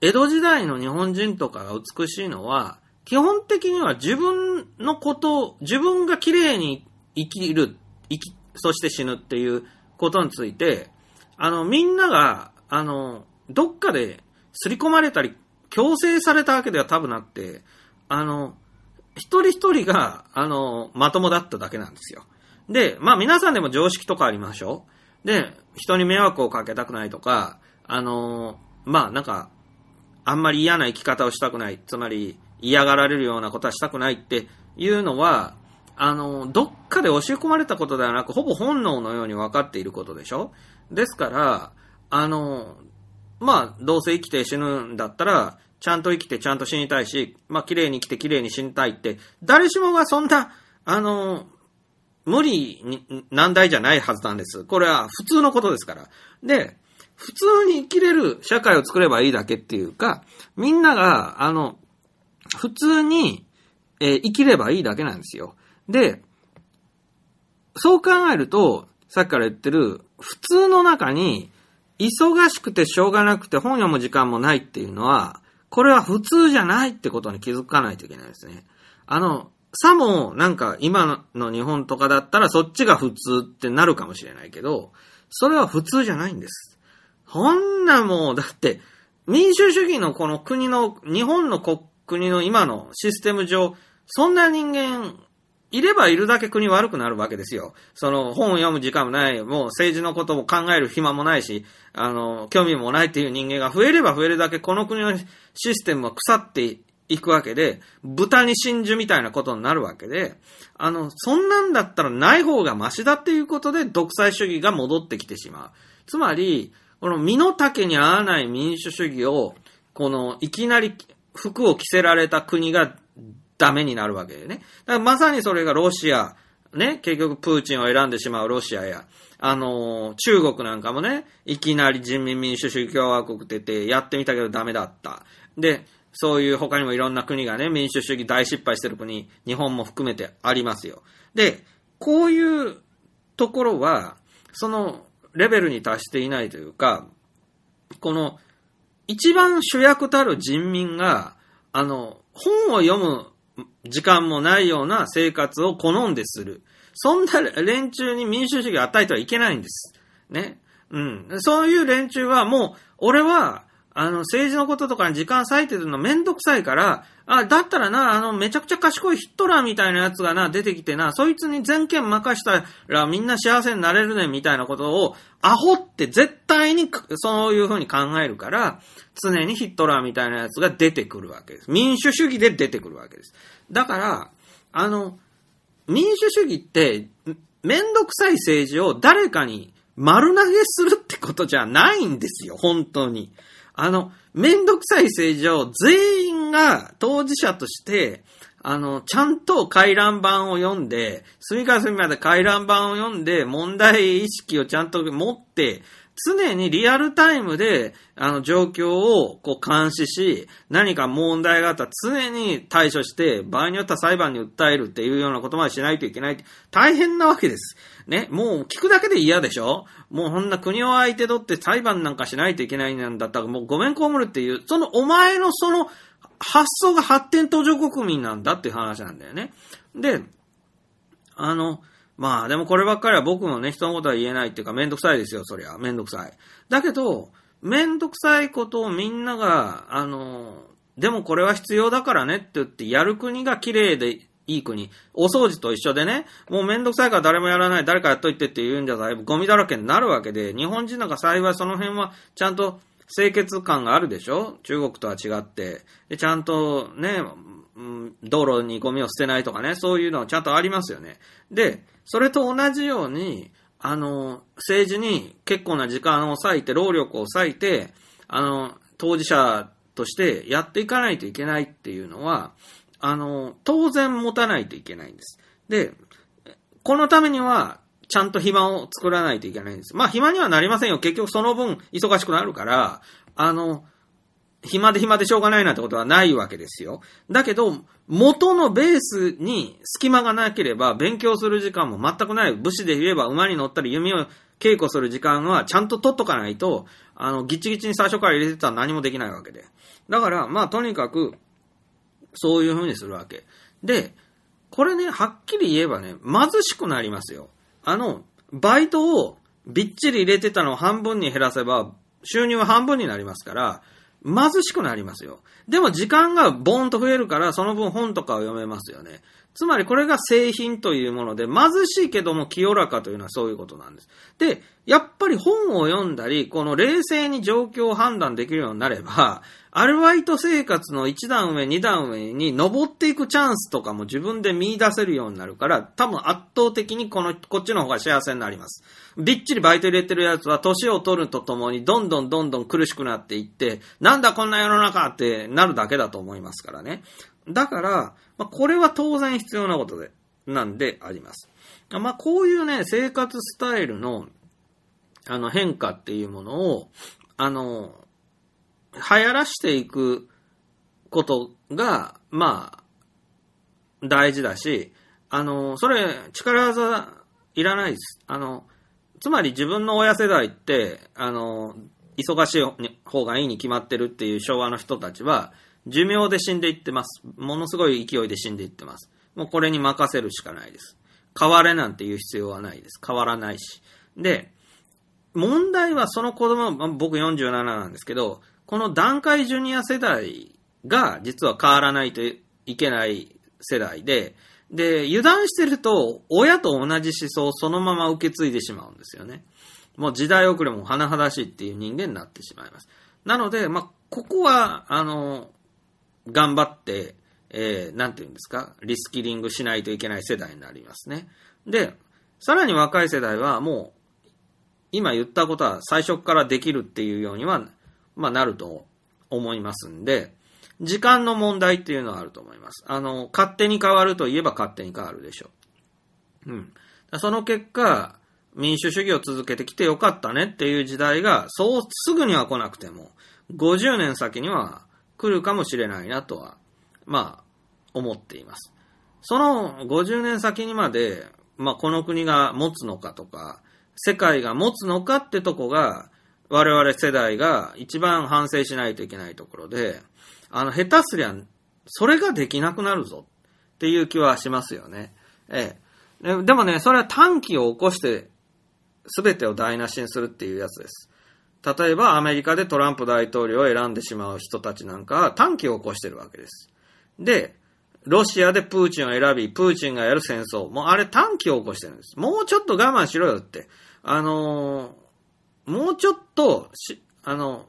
江戸時代の日本人とかが美しいのは、基本的には自分のこと、自分が綺麗に生きる、生き、そして死ぬっていうことについて、あの、みんなが、あの、どっかで刷り込まれたり、強制されたわけでは多分なくて、あの、一人一人が、あの、まともだっただけなんですよ。で、まあ皆さんでも常識とかありましょうで、人に迷惑をかけたくないとか、あの、まあなんか、あんまり嫌な生き方をしたくない。つまり、嫌がられるようなことはしたくないっていうのは、あの、どっかで教え込まれたことではなく、ほぼ本能のように分かっていることでしょ？ですから、あの、まあ、どうせ生きて死ぬんだったら、ちゃんと生きてちゃんと死にたいし、まあ、綺麗に生きて綺麗に死にたいって、誰しもがそんな、あの、無理に、難題じゃないはずなんです。これは普通のことですから。で、普通に生きれる社会を作ればいいだけっていうか、みんなが、あの、普通に、えー生きればいいだけなんですよ。で、そう考えると、さっきから言ってる、普通の中に、忙しくてしょうがなくて本読む時間もないっていうのは、これは普通じゃないってことに気づかないといけないですね。あの、さも、なんか今の日本とかだったらそっちが普通ってなるかもしれないけど、それは普通じゃないんです。こんなもう、だって、民主主義のこの国の、日本の国の今のシステム上、そんな人間、いればいるだけ国悪くなるわけですよ。その本を読む時間もない、もう政治のことも考える暇もないし、あの、興味もないっていう人間が増えれば増えるだけこの国のシステムは腐っていくわけで、豚に真珠みたいなことになるわけで、あの、そんなんだったらない方がマシだっていうことで独裁主義が戻ってきてしまう。つまり、この身の丈に合わない民主主義を、この、いきなり服を着せられた国がダメになるわけでね。だからまさにそれがロシア、ね、結局プーチンを選んでしまうロシアや、あのー中国なんかもね、いきなり人民民主主義共和国って言ってやってみたけどダメだった。で、そういう他にもいろんな国がね、民主主義大失敗してる国、日本も含めてありますよ。で、こういうところは、そのレベルに達していないというか、この、一番主役たる人民が、あの、本を読む時間もないような生活を好んでする。そんな連中に民主主義を与えてはいけないんです。ね。うん。そういう連中はもう、俺は、あの、政治のこととかに時間割いてるのめんどくさいから、あ、だったらな、あの、めちゃくちゃ賢いヒットラーみたいなやつがな、出てきてな、そいつに全権任したらみんな幸せになれるね、みたいなことを、アホって絶対にそういうふうに考えるから、常にヒットラーみたいなやつが出てくるわけです。民主主義で出てくるわけです。だから、あの、民主主義って、めんどくさい政治を誰かに丸投げするってことじゃないんですよ、本当に。あの、めんどくさい政治を全員が当事者として、あの、ちゃんと回覧板を読んで、隅から隅まで回覧板を読んで、問題意識をちゃんと持って、常にリアルタイムで、あの、状況をこう監視し、何か問題があったら常に対処して、場合によっては裁判に訴えるっていうようなことまでしないといけない。大変なわけです。ね、もう聞くだけで嫌でしょ？もうこんな国を相手取って裁判なんかしないといけないんだったら、もうごめんこむるっていう、そのお前のその発想が発展途上国民なんだっていう話なんだよね。で、あの、まあでもこればっかりは僕もね、人のことは言えないっていうかめんどくさいですよ、そりゃ。めんどくさい。だけど、めんどくさいことをみんなが、あの、でもこれは必要だからねって言ってやる国が綺麗でいい国。お掃除と一緒でね、もうめんどくさいから誰もやらない、誰かやっといてって言うんじゃないぶ、ゴミだらけになるわけで、日本人なんか幸いその辺はちゃんと清潔感があるでしょ？中国とは違って。で、ちゃんとね、道路にゴミを捨てないとかね、そういうのはちゃんとありますよね。で、それと同じように、あの、政治に結構な時間を割いて、労力を割いて、あの、当事者としてやっていかないといけないっていうのは、あの、当然持たないといけないんです。で、このためには、ちゃんと暇を作らないといけないんです。まあ暇にはなりませんよ。結局その分忙しくなるから、あの、暇で暇でしょうがないなんてことはないわけですよ。だけど、元のベースに隙間がなければ勉強する時間も全くない。武士で言えば馬に乗ったり弓を稽古する時間はちゃんと取っとかないと、あの、ギチギチに最初から入れてたら何もできないわけで。だから、まあとにかく、そういう風にするわけ。で、これね、はっきり言えばね、貧しくなりますよ。あの、バイトをびっちり入れてたのを半分に減らせば、収入は半分になりますから、貧しくなりますよ。でも時間がボーンと増えるから、その分本とかを読めますよね。つまりこれが製品というもので、貧しいけども清らかというのはそういうことなんです。で、やっぱり本を読んだり、この冷静に状況を判断できるようになれば、アルバイト生活の1段上、2段上に登っていくチャンスとかも自分で見出せるようになるから、多分圧倒的にこの、こっちの方が幸せになります。びっちりバイト入れてるやつは年を取るとともにどんどんどんどん苦しくなっていって、なんだこんな世の中ってなるだけだと思いますからね。だから、まあ、これは当然必要なことで、なんであります。まあ、こういうね、生活スタイルの、あの、変化っていうものを、あの、行らしていくことが、まあ、大事だし、あの、それ、力技いらないです。あの、つまり自分の親世代って、あの、忙しい方がいいに決まってるっていう昭和の人たちは、寿命で死んでいってます。ものすごい勢いで死んでいってます。もうこれに任せるしかないです。変われなんて言う必要はないです。変わらないし。で、問題はその子供、僕47なんですけど、この段階ジュニア世代が実は変わらないといけない世代で、で、油断してると、親と同じ思想をそのまま受け継いでしまうんですよね。もう時代遅れも甚だしいっていう人間になってしまいます。なので、まあ、ここは、あの、頑張って、えー、なんて言うんですか、リスキリングしないといけない世代になりますね。で、さらに若い世代はもう、今言ったことは最初からできるっていうようには、まあ、なると思いますんで、時間の問題っていうのはあると思います。あの、勝手に変わるといえば勝手に変わるでしょう。うん。その結果、民主主義を続けてきてよかったねっていう時代が、そうすぐには来なくても、50年先には来るかもしれないなとは、まあ、思っています。その50年先にまで、まあ、この国が持つのかとか、世界が持つのかってとこが、我々世代が一番反省しないといけないところで、あの、下手すりゃ、それができなくなるぞっていう気はしますよね。ええ。でもね、それは短期を起こして全てを台無しにするっていうやつです。例えばアメリカでトランプ大統領を選んでしまう人たちなんかは短期を起こしてるわけです。で、ロシアでプーチンを選び、プーチンがやる戦争。もうあれ短期を起こしてるんです。もうちょっと我慢しろよって。あのーもうちょっとし、あの、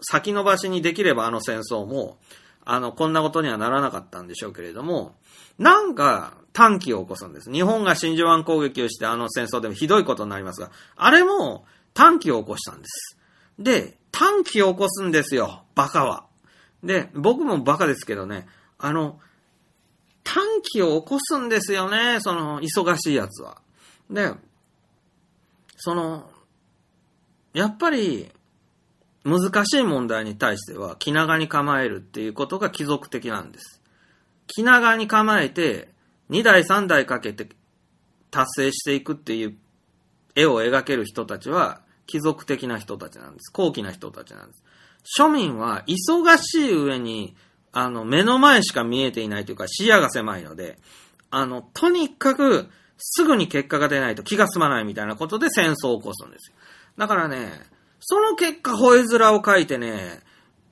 先延ばしにできればあの戦争も、あの、こんなことにはならなかったんでしょうけれども、なんか短期を起こすんです。日本が真珠湾攻撃をしてあの戦争でもひどいことになりますが、あれも短期を起こしたんです。で、短期を起こすんですよ、バカは。で、僕もバカですけどね、あの、短期を起こすんですよね、その、忙しいやつは。で、その、やっぱり、難しい問題に対しては気長に構えるっていうことが貴族的なんです。気長に構えて、2代3代かけて達成していくっていう絵を描ける人たちは貴族的な人たちなんです。高貴な人たちなんです。庶民は忙しい上に、あの、目の前しか見えていないというか視野が狭いので、あの、とにかくすぐに結果が出ないと気が済まないみたいなことで戦争を起こすんですよ。だからね、その結果、吠え面を書いてね、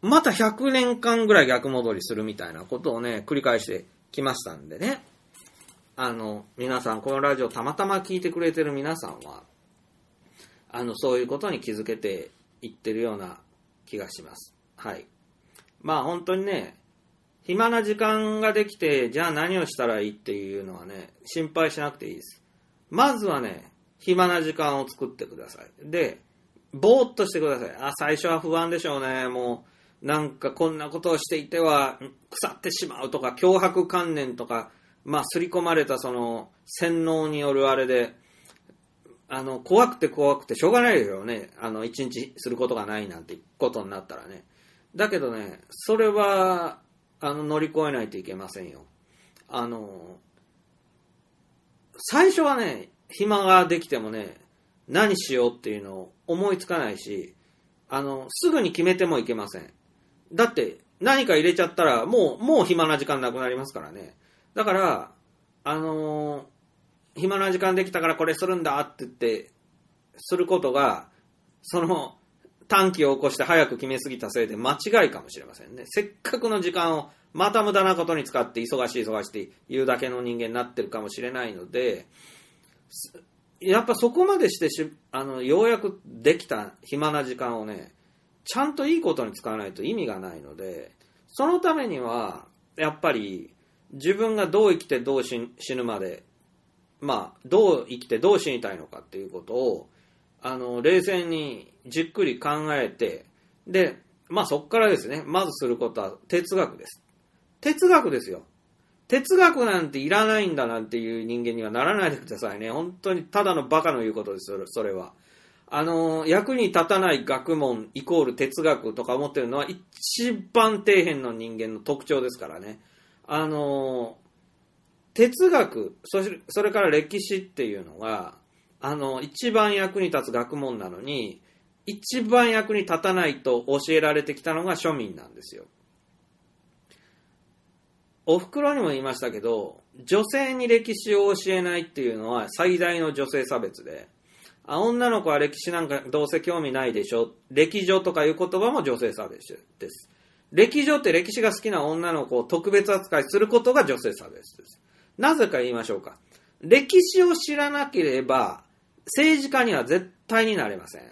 また100年間ぐらい逆戻りするみたいなことをね、繰り返してきましたんでね。あの、皆さん、このラジオたまたま聞いてくれてる皆さんは、あの、そういうことに気づけていってるような気がします。はい。まあ本当にね、暇な時間ができて、じゃあ何をしたらいいっていうのはね、心配しなくていいです。まずはね、暇な時間を作ってください。で、ぼーっとしてください。あ、最初は不安でしょうね。もう、なんかこんなことをしていては腐ってしまうとか、脅迫観念とか、まあ、刷り込まれたその、洗脳によるあれで、あの、怖くて怖くてしょうがないですよね。あの、一日することがないなんてことになったらね。だけどね、それは、あの、乗り越えないといけませんよ。あの、最初はね、暇ができてもね、何しようっていうのを思いつかないし、あの、すぐに決めてもいけません。だって、何か入れちゃったら、もう、もう暇な時間なくなりますからね。だから、あのー暇な時間できたからこれするんだって言って、することが、その、短期を起こして早く決めすぎたせいで間違いかもしれませんね。せっかくの時間をまた無駄なことに使って忙しい忙しいって言うだけの人間になってるかもしれないので、やっぱそこまでしてし、あの、ようやくできた暇な時間をね、ちゃんといいことに使わないと意味がないので、そのためには、やっぱり自分がどう生きてどう死ぬまで、まあ、どう生きてどう死にたいのかっていうことを、あの、冷静にじっくり考えて、で、まあそこからですね、まずすることは哲学です。哲学ですよ。哲学なんていらないんだなんていう人間にはならないでくださいね。本当にただのバカの言うことです、それそれは。あの、役に立たない学問イコール哲学とか思ってるのは一番底辺の人間の特徴ですからね。あの、哲学、そそれから歴史っていうのが、あの、一番役に立つ学問なのに、一番役に立たないと教えられてきたのが庶民なんですよ。お袋にも言いましたけど、女性に歴史を教えないっていうのは最大の女性差別で、あ女の子は歴史なんかどうせ興味ないでしょ。歴女とかいう言葉も女性差別です。歴女って歴史が好きな女の子を特別扱いすることが女性差別です。なぜか言いましょうか。歴史を知らなければ政治家には絶対になれません。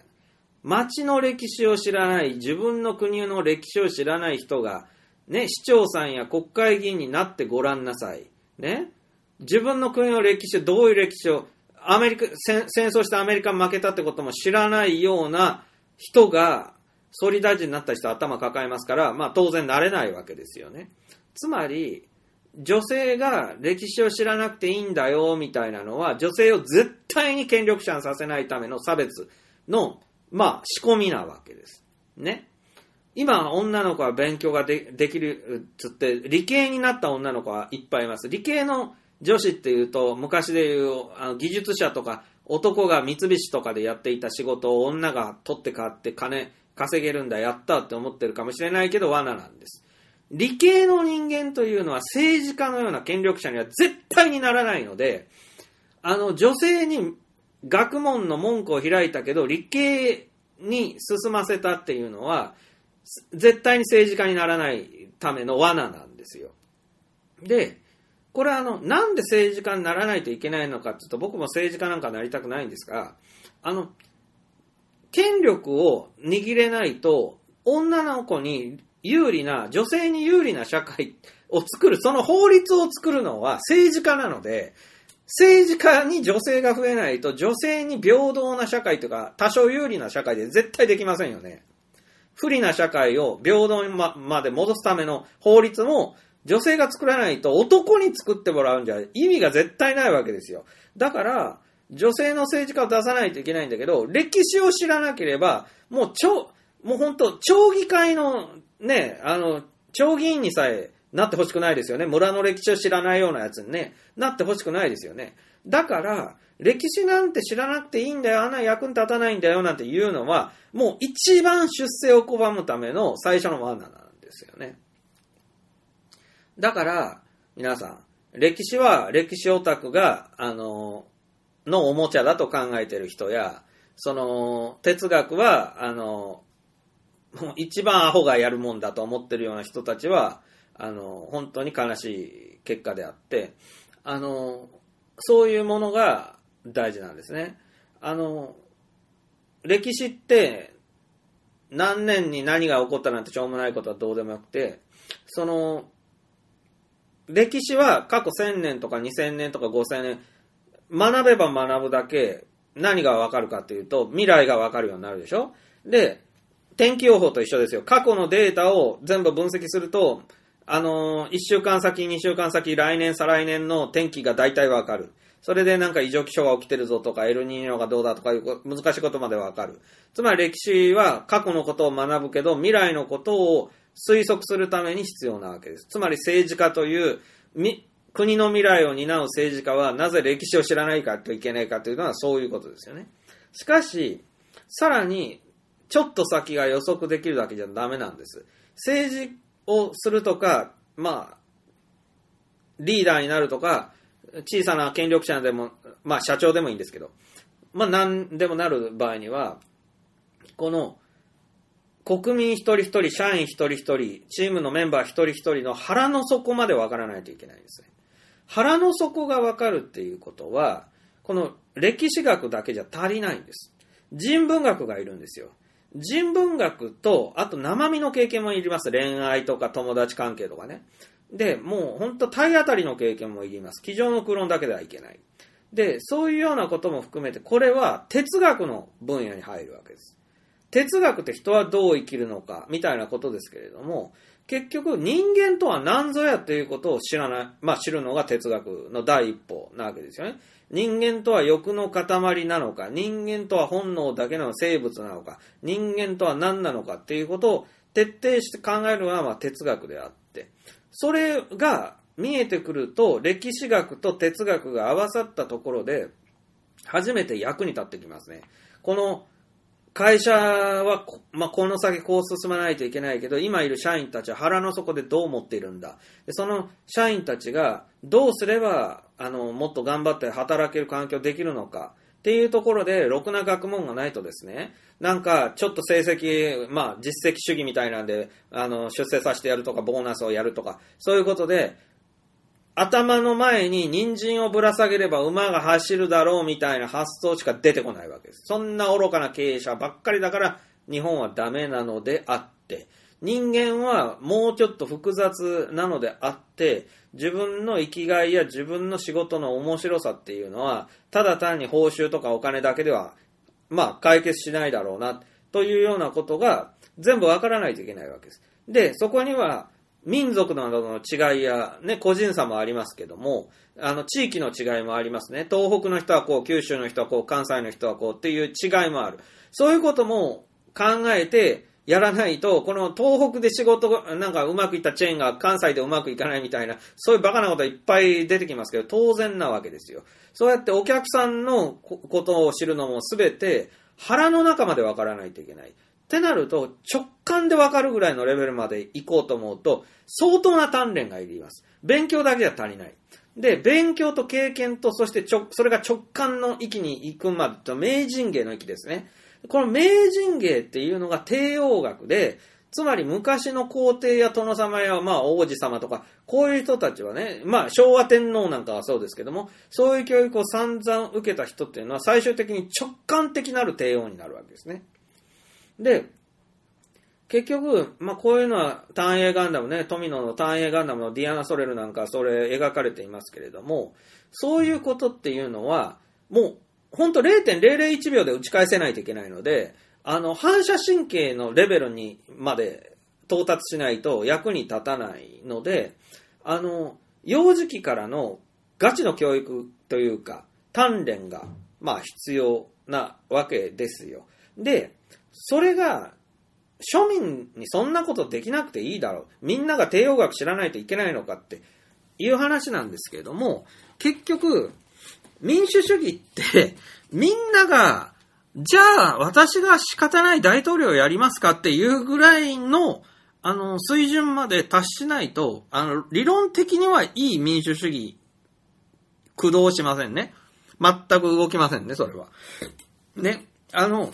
町の歴史を知らない、自分の国の歴史を知らない人が、ね、市長さんや国会議員になってごらんなさい。ね。自分の国の歴史、どういう歴史を、アメリカ、戦争してアメリカ負けたってことも知らないような人が、総理大臣になった人は頭抱えますから、まあ当然なれないわけですよね。つまり、女性が歴史を知らなくていいんだよ、みたいなのは、女性を絶対に権力者にさせないための差別の、まあ仕込みなわけです。ね。今、女の子は勉強ができるつって、理系になった女の子はいっぱいいます。理系の女子っていうと、昔でいうあの技術者とか男が三菱とかでやっていた仕事を女が取って代わって金稼げるんだ、やったって思ってるかもしれないけど罠なんです。理系の人間というのは政治家のような権力者には絶対にならないので、あの、女性に学問の門戸を開いたけど、理系に進ませたっていうのは、絶対に政治家にならないための罠なんですよ。で、これはあの、なんで政治家にならないといけないのかっていうと、僕も政治家なんかなりたくないんですが、あの、権力を握れないと、女の子に有利な、女性に有利な社会 <laughs> を作る、その法律を作るのは政治家なので、政治家に女性が増えないと、女性に平等な社会とか、多少有利な社会で絶対できませんよね。不利な社会を平等にままで戻すための法律も、女性が作らないと男に作ってもらうんじゃ意味が絶対ないわけですよ。だから、女性の政治家を出さないといけないんだけど、歴史を知らなければ、もう超、もう本当、町議会のね、あの、町議員にさえなってほしくないですよね。村の歴史を知らないようなやつにね、なってほしくないですよね。だから、歴史なんて知らなくていいんだよ、あんな役に立たないんだよ、なんて言うのは、もう一番出世を拒むための最初の罠なんですよね。だから、皆さん、歴史は歴史オタクが、あの、のおもちゃだと考えてる人や、その、哲学は、あの、もう一番アホがやるもんだと思ってるような人たちは、あの、本当に悲しい結果であって、あの、そういうものが大事なんですね。あの、歴史って、何年に何が起こったなんてしょうもないことはどうでもよくて、その、歴史は過去1000年とか2000年とか5000年、学べば学ぶだけ何がわかるかっていうと、未来がわかるようになるでしょ？で、天気予報と一緒ですよ。過去のデータを全部分析すると、あのー、1週間先、2週間先、来年、再来年の天気が大体わかる。それでなんか異常気象が起きてるぞとか、エルニーニョがどうだとかいう難しいことまでわかる。つまり歴史は過去のことを学ぶけど、未来のことを推測するために必要なわけです。つまり政治家という、み国の未来を担う政治家はなぜ歴史を知らないかといけないかというのはそういうことですよね。しかし、さらに、ちょっと先が予測できるだけじゃダメなんです。政治をするとか、まあ、リーダーになるとか、小さな権力者でも、まあ社長でもいいんですけど、まあ何でもなる場合には、この、国民一人一人、社員一人一人、チームのメンバー一人一人の腹の底までわからないといけないんですね。腹の底がわかるっていうことは、この歴史学だけじゃ足りないんです。人文学がいるんですよ。人文学と、あと生身の経験もいります。恋愛とか友達関係とかね。で、もう本当体当たりの経験もいります。机上の空論だけではいけない。で、そういうようなことも含めて、これは哲学の分野に入るわけです。哲学って人はどう生きるのか、みたいなことですけれども、結局人間とは何ぞやっていうことを知らない、まあ知るのが哲学の第一歩なわけですよね。人間とは欲の塊なのか、人間とは本能だけの生物なのか、人間とは何なのかっていうことを徹底して考えるのはまあ哲学であって、それが見えてくると、歴史学と哲学が合わさったところで、初めて役に立ってきますね。この会社は、まあ、この先こう進まないといけないけど、今いる社員たちは腹の底でどう思っているんだ。でその社員たちがどうすれば、あの、もっと頑張って働ける環境できるのか。っていうところで、ろくな学問がないとですね、なんか、ちょっと成績、まあ、実績主義みたいなんで、あの、出世させてやるとか、ボーナスをやるとか、そういうことで、頭の前に人参をぶら下げれば馬が走るだろうみたいな発想しか出てこないわけです。そんな愚かな経営者ばっかりだから日本はダメなのであって、人間はもうちょっと複雑なのであって、自分の生きがいや自分の仕事の面白さっていうのは、ただ単に報酬とかお金だけでは、まあ解決しないだろうな、というようなことが全部わからないといけないわけです。で、そこには民族などの違いや、ね、個人差もありますけども、あの、地域の違いもありますね。東北の人はこう、九州の人はこう、関西の人はこうっていう違いもある。そういうことも考えて、やらないと、この東北で仕事が、なんかうまくいったチェーンが関西でうまくいかないみたいな、そういうバカなこといっぱい出てきますけど、当然なわけですよ。そうやってお客さんのことを知るのも全て腹の中までわからないといけない。ってなると、直感でわかるぐらいのレベルまで行こうと思うと、相当な鍛錬がいります。勉強だけじゃ足りない。で、勉強と経験と、そしてちょ、それが直感の域に行くまでと、名人芸の域ですね。この名人芸っていうのが帝王学で、つまり昔の皇帝や殿様や、まあ王子様とか、こういう人たちはね、まあ昭和天皇なんかはそうですけども、そういう教育を散々受けた人っていうのは最終的に直感的なる帝王になるわけですね。で、結局、まあこういうのは単影ガンダムね、富野の単影ガンダムのディアナ・ソレルなんかそれ描かれていますけれども、そういうことっていうのは、もう本当0.001秒で打ち返せないといけないので、あの、反射神経のレベルにまで到達しないと役に立たないので、あの、幼児期からのガチの教育というか、鍛錬が、まあ必要なわけですよ。で、それが、庶民にそんなことできなくていいだろう。みんなが帝王学知らないといけないのかっていう話なんですけれども、結局、民主主義って、みんなが、じゃあ、私が仕方ない大統領をやりますかっていうぐらいの、あの、水準まで達しないと、あの、理論的にはいい民主主義、駆動しませんね。全く動きませんね、それは。ね。あの、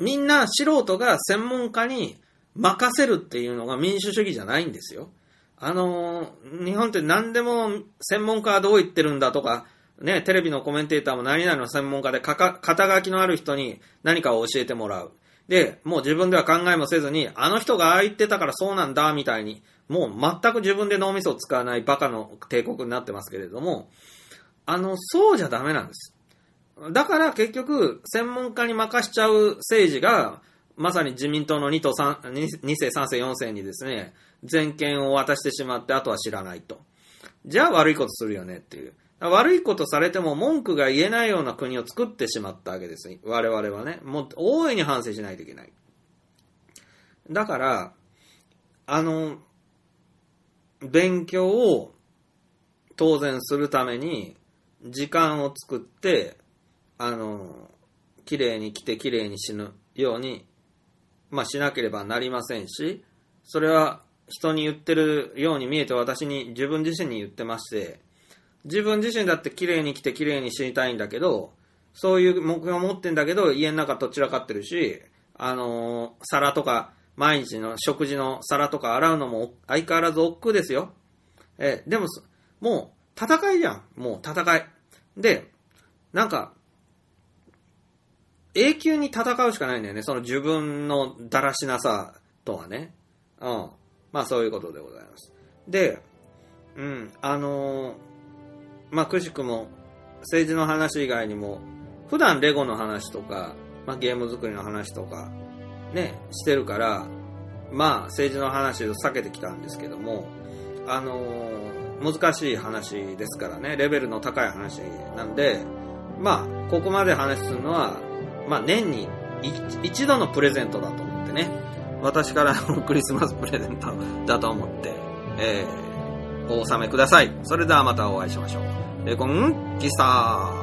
みんな素人が専門家に任せるっていうのが民主主義じゃないんですよ。あのー、日本って何でも専門家はどう言ってるんだとか、ね、テレビのコメンテーターも何々の専門家でかか、肩書きのある人に何かを教えてもらう。で、もう自分では考えもせずに、あの人がああ言ってたからそうなんだ、みたいに、もう全く自分で脳みそを使わないバカの帝国になってますけれども、あの、そうじゃダメなんです。だから結局、専門家に任しちゃう政治が、まさに自民党の2と3、2世、3世、4世にですね、全権を渡してしまって、あとは知らないと。じゃあ悪いことするよねっていう。悪いことされても文句が言えないような国を作ってしまったわけです。我々はね。もう大いに反省しないといけない。だから、あの、勉強を当然するために時間を作って、あの、綺麗に来て綺麗に死ぬように、まあしなければなりませんし、それは人に言ってるように見えて私に自分自身に言ってまして、自分自身だって綺麗に来て綺麗に死にたいんだけど、そういう目標を持ってんだけど、家の中と散らかってるし、あの、皿とか、毎日の食事の皿とか洗うのも相変わらず億劫ですよ。え、でも、もう、戦いじゃん。もう戦い。で、なんか、永久に戦うしかないんだよね。その自分のだらしなさとはね。うん。まあそういうことでございます。で、うん、あのー、まあくしくも政治の話以外にも、普段レゴの話とか、まあゲーム作りの話とか、ね、してるから、まあ政治の話を避けてきたんですけども、あのー、難しい話ですからね、レベルの高い話なんで、まあ、ここまで話すのは、まあ年に一度のプレゼントだと思ってね、私からの <laughs> クリスマスプレゼントだと思って、えー、お納めください。それではまたお会いしましょう。レコン、キスター。